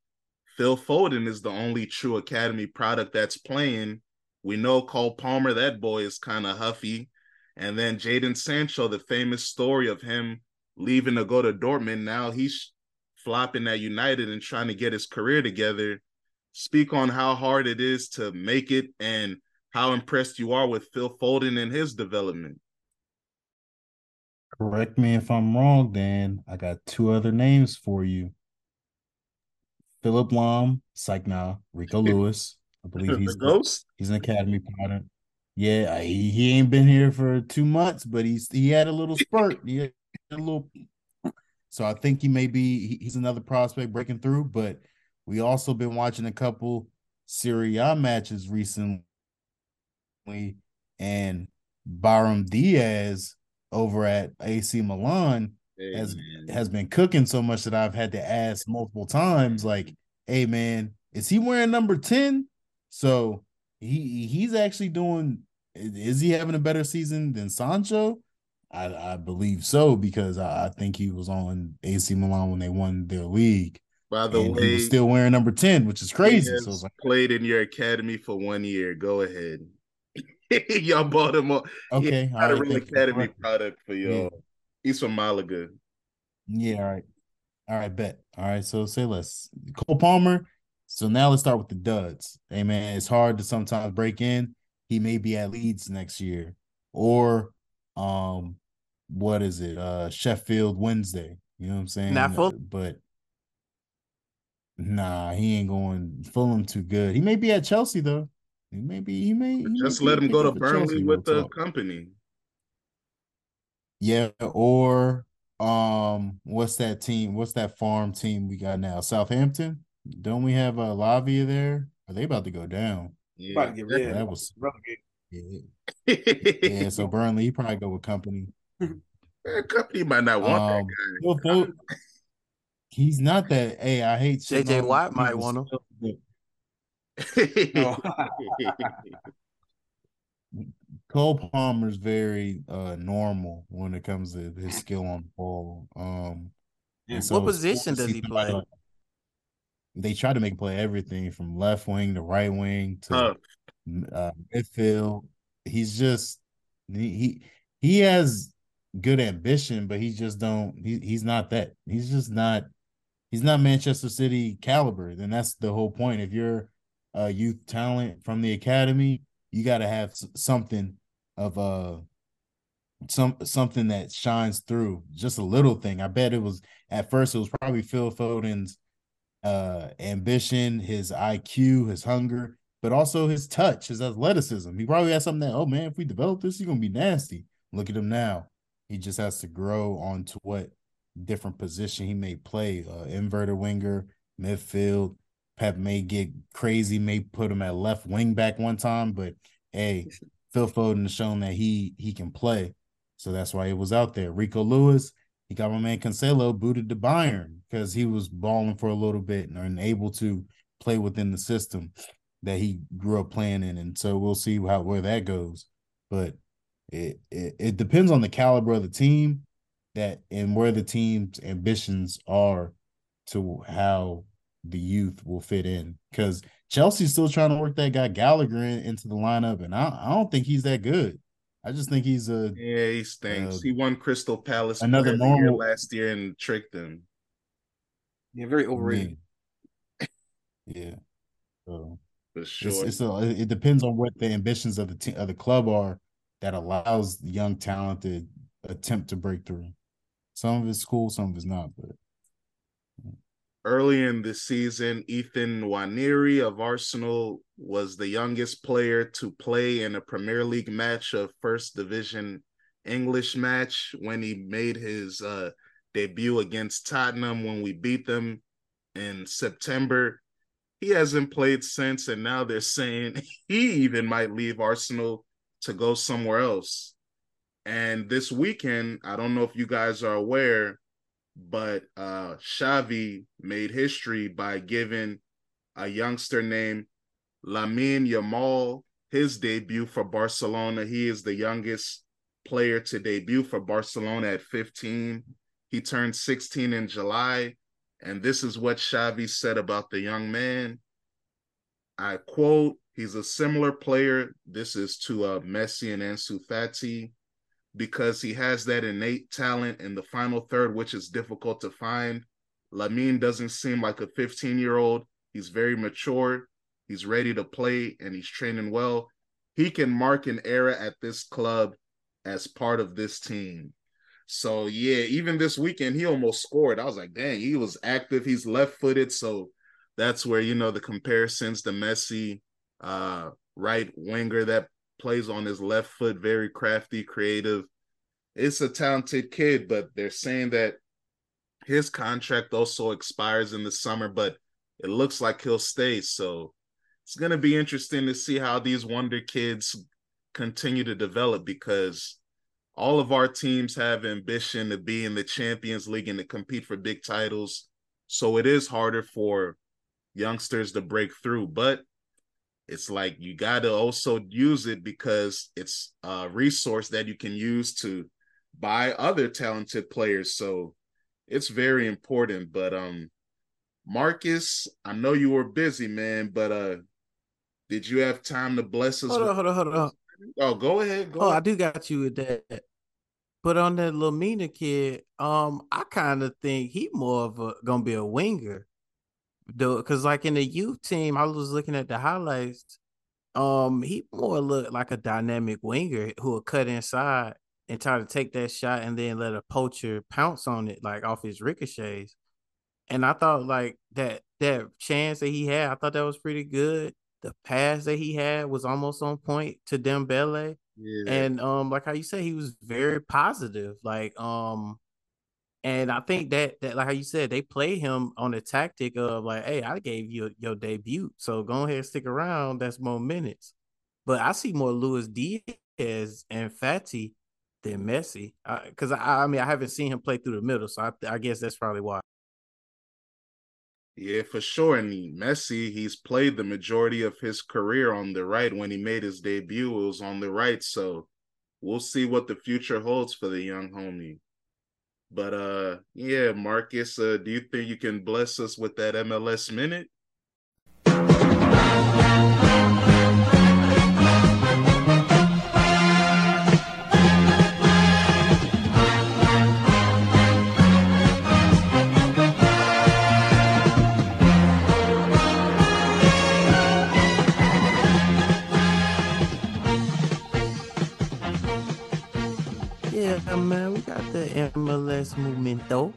Phil Foden is the only true academy product that's playing. We know Cole Palmer, that boy is kind of huffy. And then Jadon Sancho, the famous story of him leaving to go to Dortmund. Now he's flopping at United and trying to get his career together. Speak on how hard it is to make it and how impressed you are with Phil Foden and his development. Correct me if I'm wrong, Dan. I got two other names for you. Philip Lahm, psych now, Rico [laughs] Lewis. I believe he's ghost. He's an academy product. Yeah, he, he ain't been here for two months, but he's he had a little spurt. he had a little [clears throat] so I think he may be he's another prospect breaking through, but we also been watching a couple Serie A matches recently and Brahim Diaz over at AC Milan hey, has man. has been cooking so much that I've had to ask multiple times, like, "Hey, man, is he wearing number ten? So he he's actually doing. Is he having a better season than Sancho? I, I believe so because I, I, think he was on AC Milan when they won their league. By the way, he was still wearing number ten, which is crazy. So like, played in your academy for one year. Go ahead. [laughs] y'all bought him up. Okay, he had a real academy product for y'all. Yeah. He's from Malaga. Yeah, all right. All right, bet. All right, so say less. Cole Palmer. So now let's start with the duds. Hey man, it's hard to sometimes break in. He may be at Leeds next year. Or um what is it? Uh Sheffield Wednesday. You know what I'm saying? Not full, but nah, he ain't going Fulham too good. He may be at Chelsea though. He may be. He may. He Just may let him go to picking Chelsea, Burnley with the talk. company. Yeah, or um, what's that team? What's that farm team we got now? Southampton. Don't we have a uh, Lavia there? Are they about to go down? About to Yeah. get rid of That was yeah. yeah. So Burnley, he probably go with company. [laughs] That company might not want Um, Phil Foden, he's not that. Hey, I hate shitting JJ Watt might want him. skill, but that guy. [laughs] Cole Palmer's very uh normal when it comes to his skill on the ball. Um, Yeah. What so cool position does he play? like- they try to make him play everything from left wing to right wing to Tough. uh, midfield. He's just he, he he has good ambition, but he just don't. He, he's not that. He's just not. He's not Manchester City caliber. Then that's the whole point. If you're a youth talent from the academy, you got to have something of uh some something that shines through. Just a little thing. I bet it was at first. It was probably Phil Foden's uh ambition, his IQ, his hunger, but also his touch, his athleticism. He probably has something that, oh man, if we develop this, he's gonna be nasty. Look at him now. He just has to grow onto what different position he may play. Uh inverted winger, midfield. Pep may get crazy, may put him at left wing back one time, but hey, Phil Foden has shown that he he can play. So that's why he was out there. Rico Lewis, he got my man Cancelo booted to Bayern because he was balling for a little bit and able to play within the system that he grew up playing in. And so we'll see how where that goes. But it, it it depends on the caliber of the team that and where the team's ambitions are to how the youth will fit in. Because Chelsea's still trying to work that guy Gallagher in, into the lineup, and I, I don't think he's that good. I just think he's a Yeah, he stinks. Uh, he won Crystal Palace another Player Year normal- last year and tricked them. Yeah, very overrated. Yeah. [laughs] yeah. So For it's, sure. it's a, it depends on what the ambitions of the team of the club are that allows the young talent to attempt to break through. Some of it's cool, some of it's not. But Early in the season, Ethan Nwaneri of Arsenal was the youngest player to play in a Premier League match, a First Division English match, when he made his uh, debut against Tottenham when we beat them in September. He hasn't played since, and now they're saying [laughs] he even might leave Arsenal to go somewhere else. And this weekend, I don't know if you guys are aware, but uh Xavi made history by giving a youngster named Lamine Yamal his debut for Barcelona. He is the youngest player to debut for Barcelona at 15. He turned 16 in July, and this is what Xavi said about the young man. I quote, he's a similar player. This is to uh, Messi and Ansu Fati because he has that innate talent in the final third, which is difficult to find. Lamine doesn't seem like a 15 year old. He's very mature. He's ready to play and he's training well. He can mark an era at this club as part of this team. So, yeah, even this weekend, he almost scored. I was like, dang, he was active. He's left footed. So, that's where, you know, the comparisons, the Messi, uh, right winger that plays on his left foot, very crafty, creative. It's a talented kid, but they're saying that his contract also expires in the summer, but it looks like he'll stay. So it's going to be interesting to see how these wonder kids continue to develop because all of our teams have ambition to be in the Champions League and to compete for big titles. So it is harder for youngsters to break through, but it's like you got to also use it because it's a resource that you can use to buy other talented players. So it's very important. But um, Marcus, I know you were busy, man, but uh, did you have time to bless us? Hold with- on, hold on, hold on. Oh, go ahead. Go Oh, I do got you with that. But on that Lamine kid, um, I kind of think he more of a gonna be a winger, though, because like in the youth team, I was looking at the highlights. Um, he more looked like a dynamic winger who will cut inside and try to take that shot and then let a poacher pounce on it like off his ricochets. And I thought like that that chance that he had, I thought that was pretty good. The pass that he had was almost on point to Dembele. Yeah. And um, like how you said, he was very positive. Like um, and I think that that like how you said, they play him on the tactic of like, hey, I gave you your debut, so go ahead and stick around. That's more minutes. But I see more Luis Diaz and Fati than Messi, uh, because I, I mean I haven't seen him play through the middle, so I, I guess that's probably why. Yeah, for sure. And Messi, he's played the majority of his career on the right. When he made his debut, it was on the right. So we'll see what the future holds for the young homie. But uh yeah, Marcus, uh, do you think you can bless us with that MLS minute? MLS movement though.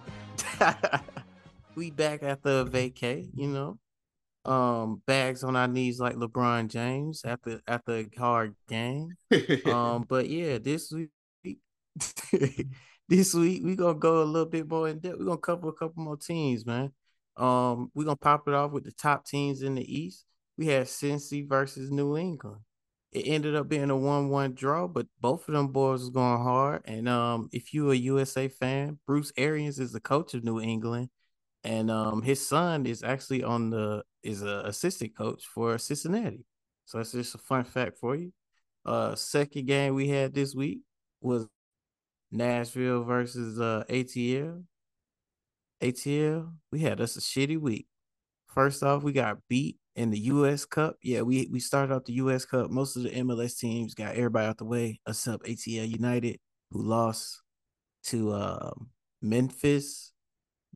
[laughs] we back after a vacay, you know. Um, bags on our knees like LeBron James after after a hard game. um, [laughs] but yeah, this week [laughs] this week we're gonna go a little bit more in depth. We're gonna cover a couple more teams, man. Um, we're gonna pop it off with the top teams in the East. We have Cincy versus New England it ended up being a one-one draw, but both of them boys was going hard. And um, if you a USA fan, Bruce Arena is the coach of New England, and um, his son is actually on the is a assistant coach for Cincinnati. So that's just a fun fact for you. Uh, second game we had this week was Nashville versus uh ATL. ATL, we had us a shitty week. First off, we got beat in the US Cup. Yeah, we we started off the US Cup. Most of the MLS teams got everybody out the way, except ATL United, who lost to uh, Memphis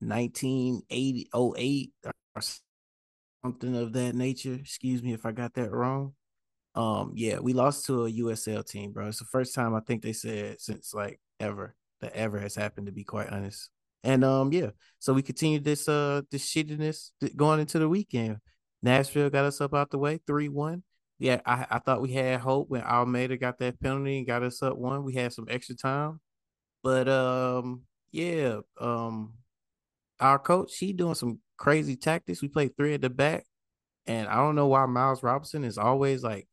1980 08 or something of that nature. Excuse me if I got that wrong. Um, yeah, we lost to a USL team, bro. It's the first time I think they said since like ever that ever has happened, to be quite honest. And um, yeah, so we continue this uh this shittiness going into the weekend. Nashville got us up out the way, 3 1. Yeah, I, I thought we had hope when Almada got that penalty and got us up one. We had some extra time. But um, yeah, um our coach, he doing some crazy tactics. We played three at the back. And I don't know why Miles Robinson is always like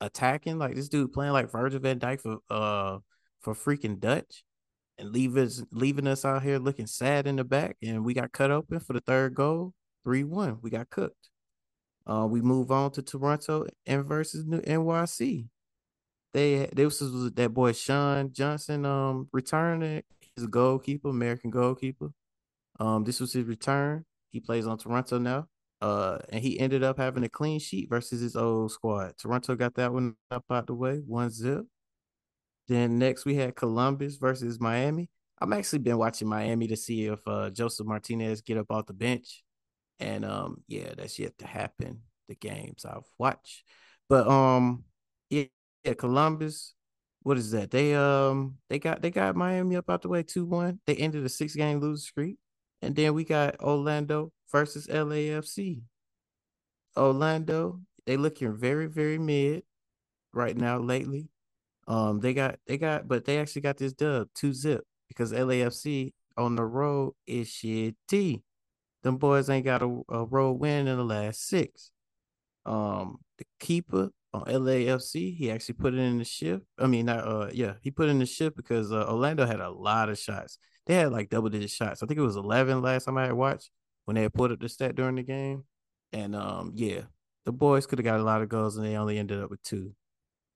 attacking. Like this dude playing like Virgil van Dijk for uh for freaking Dutch and leave us leaving us out here looking sad in the back. And we got cut open for the third goal, 3-1. We got cooked. Uh, we move on to Toronto and versus New NYC. They this was that boy Sean Johnson um returning. He's a goalkeeper, American goalkeeper. Um, this was his return. He plays on Toronto now. Uh, and he ended up having a clean sheet versus his old squad. Toronto got that one up out the way, one zip. Then next we had Columbus versus Miami. I'm actually been watching Miami to see if uh, Josef Martinez get up off the bench. And um, yeah, that's yet to happen. The games I've watched, but um, yeah, yeah, Columbus. What is that? They um, they got they got Miami up out the way two one. They ended a six game losing streak, and then we got Orlando versus LAFC. Orlando, they looking very very mid right now lately. Um, they got they got, but they actually got this dub two zip because LAFC on the road is shitty. Them boys ain't got a, a road win in the last six. Um, the keeper on LAFC, he actually put it in the shift. I mean, not uh, yeah, he put in the shift because uh, Orlando had a lot of shots. They had like double digit shots. I think it was eleven last time I had watched when they put up the stat during the game. And um, yeah, the boys could have got a lot of goals and they only ended up with two.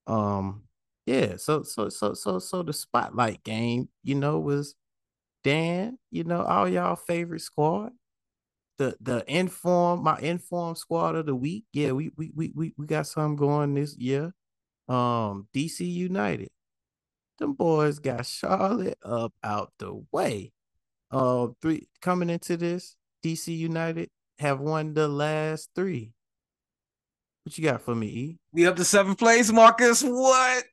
Um, yeah, so so so so so the spotlight game, you know, was Dan, you know, all y'all favorite squad the the inform my inform squad of the week. Yeah, we we we we, we got some going this year. Um, DC United. Them boys got Charlotte up out the way. Uh, three coming into this, DC United have won the last three. What you got for me? E? We up to seventh place, Marcus. What?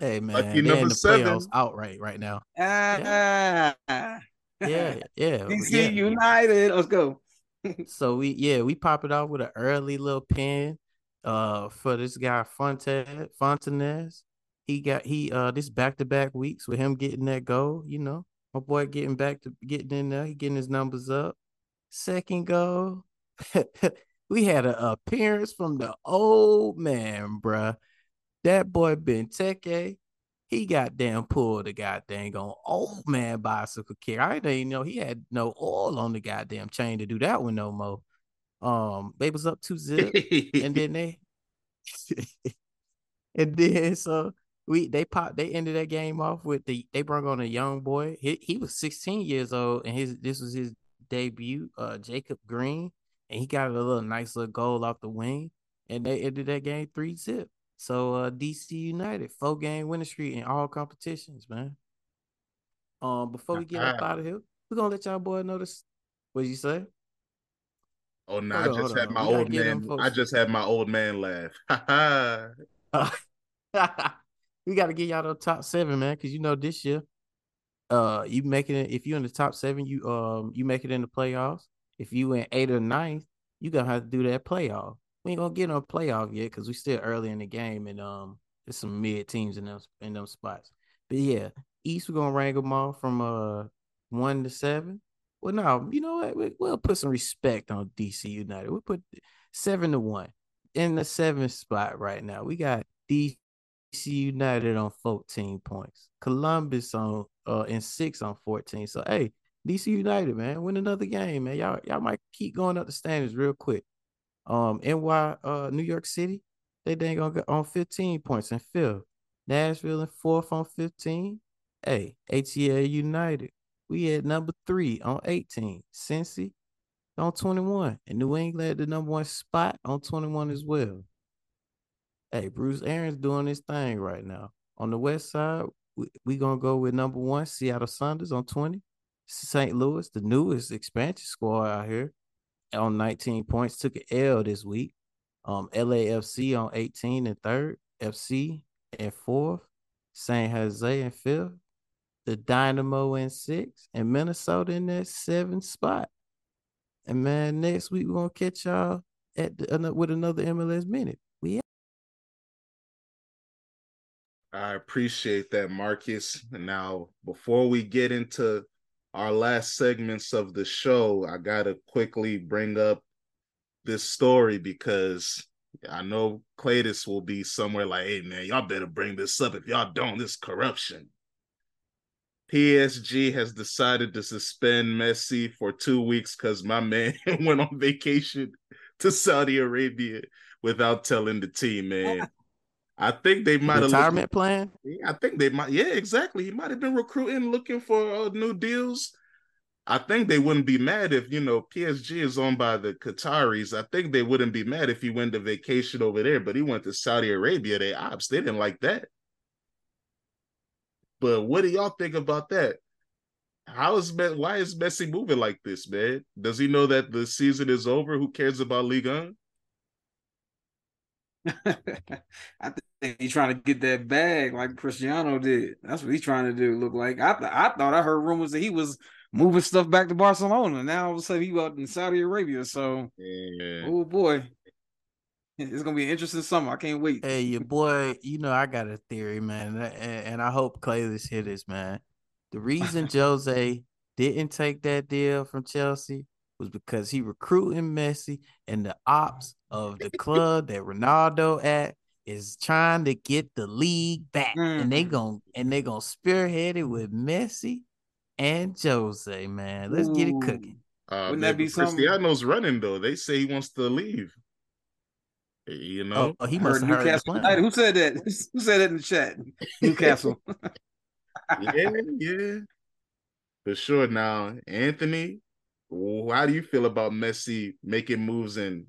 Hey man, Lucky they're in the seven. playoffs outright right now. Ah, yeah yeah, [laughs] yeah. DC yeah. United. Let's go. [laughs] so we yeah, we pop it off with an early little pin. uh for this guy Fonte Fontanez. He got he uh this back to back weeks with him getting that goal, you know. My boy getting back to getting in there, he getting his numbers up. Second goal. [laughs] we had an appearance from the old man, bruh. That boy Benteke, he goddamn pulled the goddamn on old man bicycle kick. I didn't even know he had no oil on the goddamn chain to do that one no more. Um, they was up two zip, and then they, [laughs] [laughs] and then so we they popped they ended that game off with the they brought on a young boy. He he was 16 years old, and his this was his debut. Uh, Jacob Green, and he got a little nice little goal off the wing, and they ended that game three zip. So uh, DC United four game winning streak in all competitions, man. Um, before we get up out of here, we're gonna let y'all boy notice. What you say? Oh no, I just had my old man. I just had my old man laugh. [laughs] [laughs] we got to get y'all the top seven, man, because you know this year, uh, you making it. If you're in the top seven, you um, you make it in the playoffs. If you in eight or ninth, you gonna have to do that playoff. We ain't gonna get no playoff yet because we still early in the game, and um, there's some mid teams in them in them spots. But yeah, East we're gonna rank them all from uh one to seven. Well, no, you know what? We, will put some respect on DC United. We put seven to one in the seventh spot right now. We got DC United on 14 points. Columbus on uh in six on 14. So hey, DC United, man, win another game, man. Y'all, y'all might keep going up the standards real quick. Um, NY uh New York City, they dang on on 15 points in fifth. Nashville in fourth on 15. Hey, ATL United we at number three on 18. Cincy on 21. And New England at the number one spot on 21 as well. Hey, Bruce Arena doing his thing right now. On the west side, we, we gonna go with number one, Seattle Sounders on 20. St. Louis, the newest expansion squad out here, on 19 points, took an L this week. Um, LAFC on 18 and third, FC and fourth, San Jose in fifth, the Dynamo in six, and Minnesota in that seventh spot. And man, next week we're gonna catch y'all at the, with another MLS minute. We. I appreciate that, Marcus. Now, before we get into our last segments of the show, I gotta quickly bring up this story because I know Cletus will be somewhere like, "Hey, man, y'all better bring this up. If y'all don't, this corruption." PSG has decided to suspend Messi for two weeks because my man [laughs] went on vacation to Saudi Arabia without telling the team, man. I think they might have retirement looked, plan. I think they might. Yeah, exactly. He might have been recruiting, looking for uh, new deals. I think they wouldn't be mad if you know PSG is owned by the Qataris. I think they wouldn't be mad if he went to vacation over there, but he went to Saudi Arabia. They ops, they didn't like that. But what do y'all think about that? How is why is Messi moving like this, man? Does he know that the season is over? Who cares about Ligue 1? [laughs] I think he's trying to get that bag like Cristiano did. That's what he's trying to do. Look like I, th- I thought I heard rumors that he was moving stuff back to Barcelona. Now all of a sudden he out in Saudi Arabia. So, yeah. oh boy, it's gonna be an interesting summer. I can't wait. Hey, your boy, you know I got a theory, man, and, I hope Clay Claylis hear this, man. The reason [laughs] Jose didn't take that deal from Chelsea was because he recruiting Messi, and the ops of the [laughs] club that Ronaldo at is trying to get the league back, mm. and they mm-hmm. going and they gonna spearhead it with Messi and Jose. Man, let's Ooh. get it cooking. Uh, Wouldn't that be something? Cristiano's running though. They say he wants to leave. You know, oh, he must have Newcastle. Heard Who said that? [laughs] Who said that in the chat? [laughs] Newcastle. yeah, yeah, for sure. Now, Anthony, how do you feel about Messi making moves and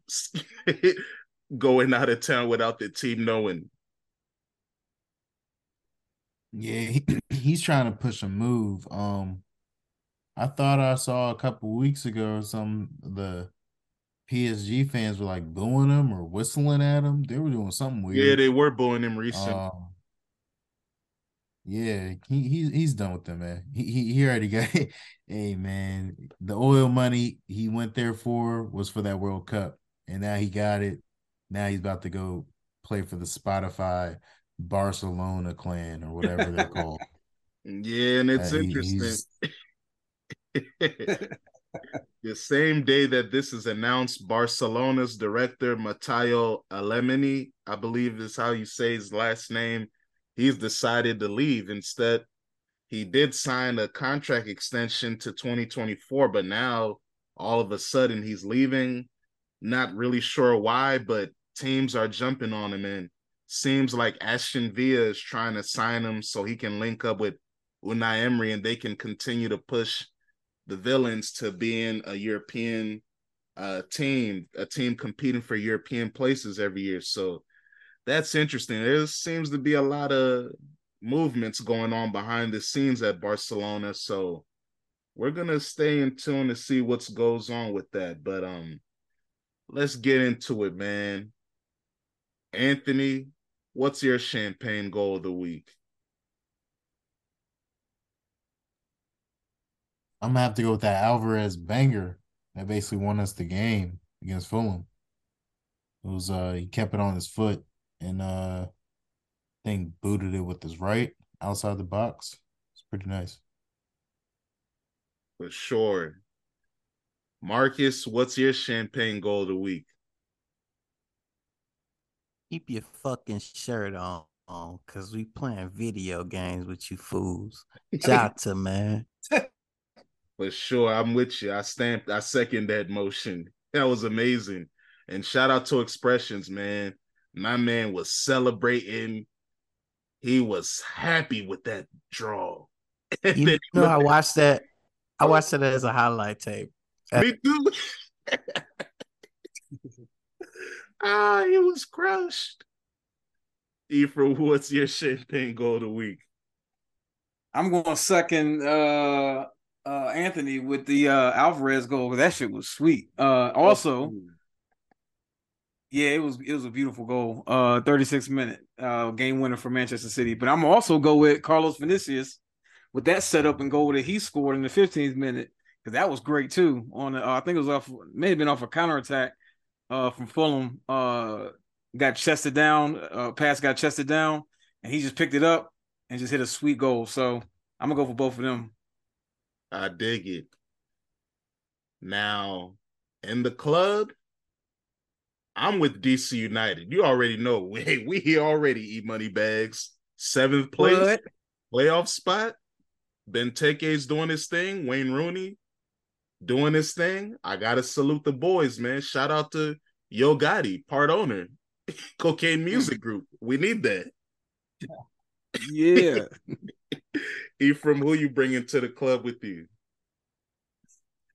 [laughs] going out of town without the team knowing? Yeah, he, [clears throat] he's trying to push a move. Um, I thought I saw a couple weeks ago some the PSG fans were like booing him or whistling at him. They were doing something weird. Yeah, they were booing him recently. Um, yeah, he, he he's done with them, man. He he, he already got [laughs] hey man, the oil money he went there for was for that World Cup, and now he got it. Now he's about to go play for the Spotify Barcelona clan or whatever they're [laughs] called. Yeah, and it's Uh, he- interesting. [laughs] the same day that this is announced, Barcelona's director Mateu Alemany, I believe is how you say his last name, he's decided to leave. Instead, he did sign a contract extension to 2024, but now all of a sudden he's leaving. Not really sure why, but teams are jumping on him and seems like Aston Villa is trying to sign him so he can link up with Unai Emery and they can continue to push the villains to being a European uh, team, a team competing for European places every year. So that's interesting. There seems to be a lot of movements going on behind the scenes at Barcelona. So we're gonna stay in tune to see what goes on with that. But um, let's get into it, man. Anthony, what's your champagne goal of the week? I'm gonna have to go with that Alvarez banger that basically won us the game against Fulham. It was uh he kept it on his foot and uh I think booted it with his right outside the box. It's pretty nice. For sure. Marcus, what's your champagne goal of the week? Keep your fucking shirt on, on, cause we playing video games with you fools. Jota, man. [laughs] For sure, I'm with you. I stamped, I second that motion. [laughs] That was amazing. And shout out to Expressions, man. My man was celebrating. He was happy with that draw. [laughs] And You know, I watched that. I watched it as a highlight tape. Me too. [laughs] ah, he was crushed. Ephraim, what's your champagne goal of the week? I'm going second uh uh Anthony with the uh Alvarez goal. That shit was sweet. Uh also, yeah, it was it was a beautiful goal. Uh 36 minute uh game winner for Manchester City. But I'm also go with Carlos Vinicius with that setup and goal that he scored in the 15th minute because that was great too. On the, uh, I think it was off may have been off a counterattack uh from Fulham. Uh got chested down, uh pass got chested down, and he just picked it up and just hit a sweet goal. So I'm gonna go for both of them. I dig it. Now, in the club, I'm with DC United. You already know. [laughs] We we already eat money bags. Seventh place, What? playoff spot. Benteke's doing his thing. Wayne Rooney doing his thing. I gotta salute the boys, man. Shout out to Yo Gotti, part owner, [laughs] Cocaine Music Group. We need that. Yeah. [laughs] Ephraim, who you bringing to the club with you?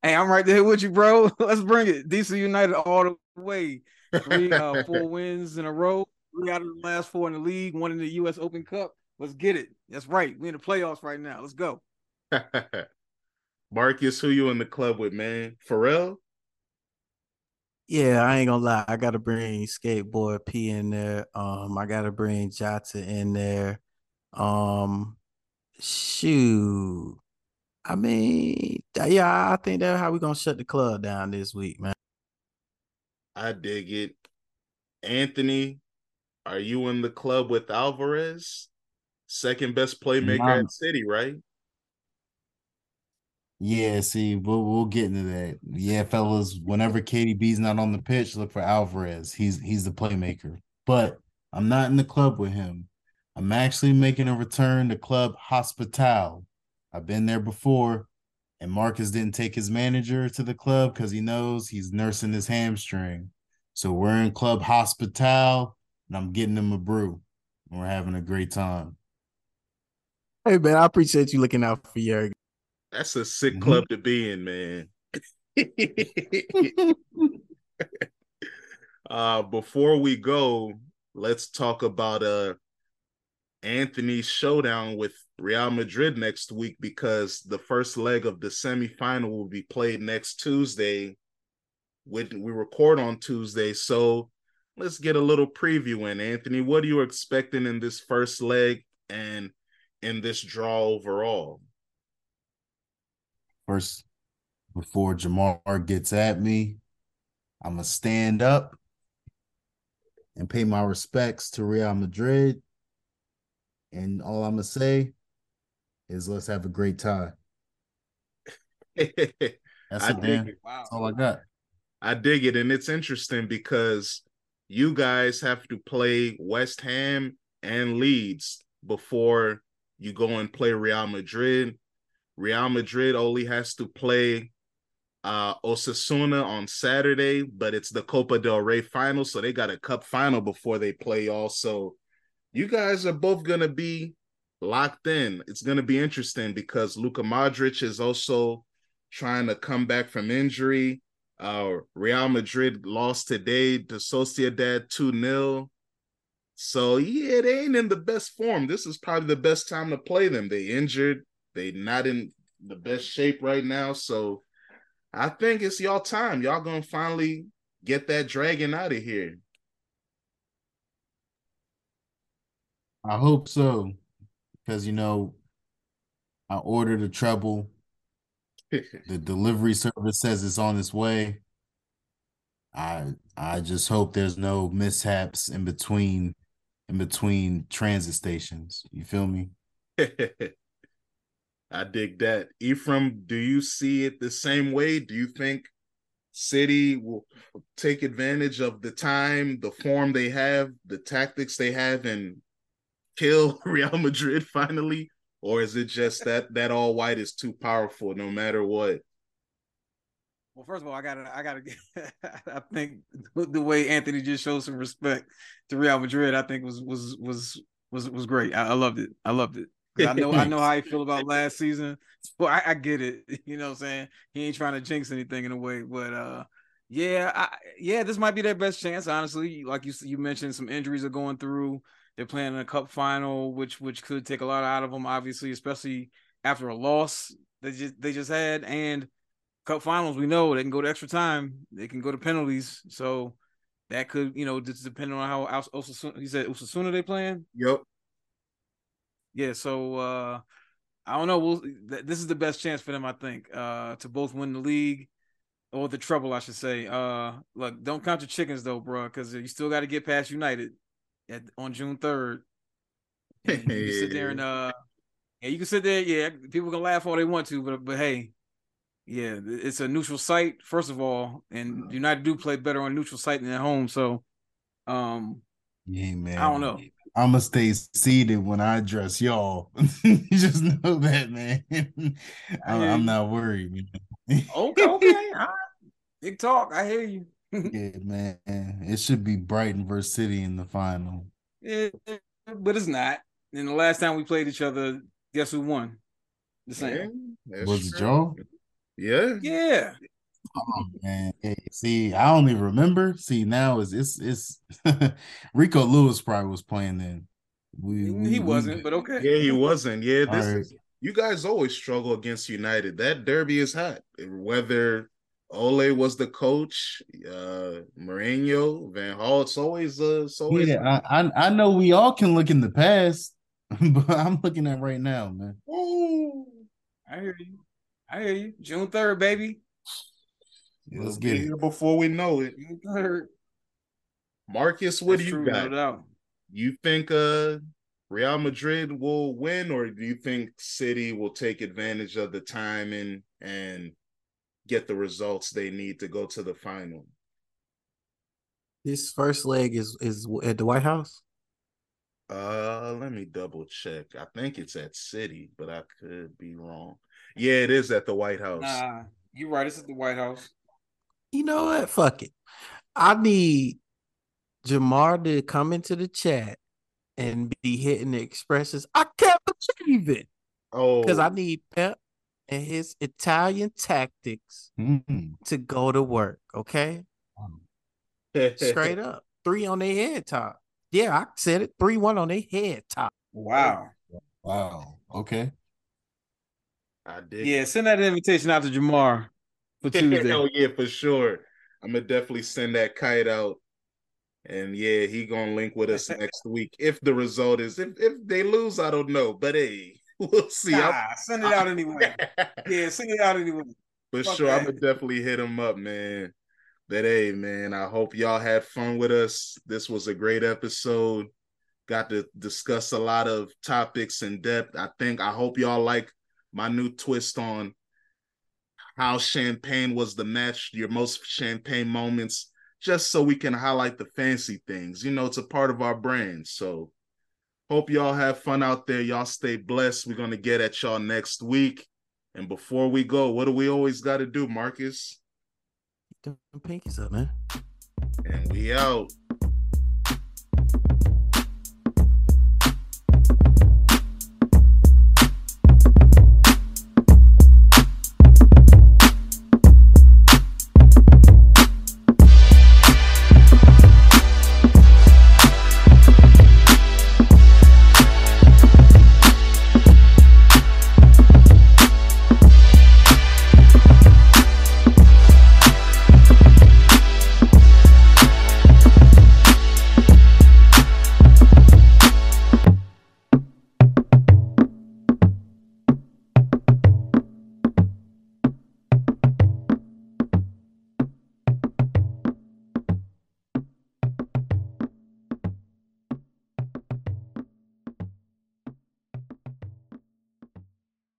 hey, I'm right there with you, bro. Let's bring it. DC United all the way. Three, uh, [laughs] four wins in a row. Three out of the last four in the league. One in the U.S. Open Cup. Let's get it. That's right. We in the playoffs right now. Let's go. [laughs] Marcus, who you in the club with, man? Pharrell? Yeah, I ain't gonna lie. I gotta bring skateboard P in there. Um, I gotta bring Jota in there. Um, shoot. I mean, yeah, I think that's how we gonna shut the club down this week, man. I dig it. Anthony, are you in the club with Alvarez? Second best playmaker at City, right? Yeah, see, we'll we'll get into that. Yeah, fellas, whenever KDB's not on the pitch, look for Alvarez. He's he's the playmaker. But I'm not in the club with him. I'm actually making a return to Club Hospital. I've been there before, and Marcus didn't take his manager to the club because he knows he's nursing his hamstring. So we're in Club Hospital, and I'm getting him a brew. And we're having a great time. Hey man, I appreciate you looking out for your That's a sick Mhm. club to be in, man. [laughs] uh before we go, let's talk about uh Anthony's showdown with Real Madrid next week because the first leg of the semifinal will be played next Tuesday. We record on Tuesday, so let's get a little preview in. Anthony, what are you expecting in this first leg and in this draw overall? First, before Jamar gets at me, I'm gonna stand up and pay my respects to Real Madrid. And all I'm gonna say is let's have a great time. [laughs] That's I it, dig man. it. Wow. That's all I got. I dig it, and it's interesting because you guys have to play West Ham and Leeds before you go and play Real Madrid. Real Madrid only has to play uh Osasuna on Saturday, but it's the Copa del Rey final, so they got a cup final before they play also. You guys are both gonna be locked in. It's gonna be interesting because Luka Modric is also trying to come back from injury. Uh Real Madrid lost today to Sociedad 2-0. So yeah, they ain't in the best form. This is probably the best time to play them. They injured, they not in the best shape right now. So I think it's y'all time. Y'all gonna finally get that dragon out of here. I hope so. Because you know, I ordered a treble. [laughs] The delivery service says it's on its way. I I just hope there's no mishaps in between in between transit stations. You feel me? [laughs] I dig that. Ephraim, do you see it the same way? Do you think City will take advantage of the time, the form they have, the tactics they have, and kill [laughs] Real Madrid finally? Or is it just that that all white is too powerful no matter what? Well, first of all, I gotta, I gotta. [laughs] I think the way Anthony just showed some respect to Real Madrid, I think was was was was was great. I, I loved it. I loved it. I know, I know how you feel about last season. So I, I get it. [laughs] You know what I'm saying? He ain't trying to jinx anything in a way, but uh, yeah, I, yeah, this might be their best chance. Honestly, like you you mentioned, some injuries are going through. They're playing in a cup final, which which could take a lot out of them, obviously, especially after a loss they just they just had and cup finals, we know they can go to extra time. They can go to penalties. So that could, you know, just depending on how Os- Osasuna, he said Osasuna they playing. Yep. Yeah. So uh I don't know. We'll, th- this is the best chance for them, I think, uh, to both win the league or the trouble, I should say. Uh, look, don't count your chickens though, bro, because you still got to get past United at on June third. You can sit there and [laughs] uh, yeah, you can sit there. Yeah, people can laugh all they want to, but but hey, yeah, it's a neutral site first of all, and United do play better on neutral site than at home. So, um, Yeah, man. I don't know. I'm gonna stay seated when I address y'all. [laughs] you just know that, man. [laughs] I'm, I'm not worried, man. Okay, okay, right. big talk. I hear you. [laughs] yeah, man. It should be Brighton versus City in the final. Yeah, but it's not. And the last time we played each other, guess who won? The same. that's Was it true. y'all? Yeah. Yeah. Oh man, hey, see, I don't even remember. See, now is it's it's [laughs] Rico Lewis probably was playing then. We, we he wasn't, but okay. Yeah, he wasn't. Yeah, this All right. is you guys always struggle against United. That derby is hot. Whether Ole was the coach, uh Mourinho, Van Gaal, it's always uh it's always yeah, I, I I know we all can look in the past, [laughs] but I'm looking at right now, man. Ooh. I hear you. I hear you. June third, baby. It'll Let's be get it. here before we know it. June third. Marcus, what That's do you true, got? No. You think uh Real Madrid will win, or do you think City will take advantage of the time and and get the results they need to go to the final? This first leg is is at the White House. Uh, let me double check. I think it's at City, but I could be wrong. Yeah, it is at the White House. Nah, you're right. It's at the White House. You know what? Fuck it. I need Jamar to come into the chat and be hitting the expressions. I can't believe it Oh, because I need Pep and his Italian tactics Mhm. to go to work. Okay, [laughs] straight up, three on their head top. Yeah, I said it. Three one on their head top. Wow. Wow. Okay. I did. Yeah, send that invitation out to Jamar for [laughs] Tuesday. oh yeah, for sure. I'm gonna definitely send that kite out. And yeah, he gonna link with us [laughs] next week. If the result is if if they lose, I don't know. But hey, we'll see. I'm- Nah, send it out anyway. Yeah, send it out anyway. For Fuck sure, I'm gonna definitely hit him up, man. But hey, man, I hope y'all had fun with us. This was a great episode. Got to discuss a lot of topics in depth. I think I hope y'all like my new twist on how champagne was the match, your most champagne moments, just so we can highlight the fancy things. You know, it's a part of our brand. So hope y'all have fun out there. Y'all stay blessed. We're gonna get at y'all next week. And before we go, what do we always got to do, Marcus? Them pinkies up, man. And we out.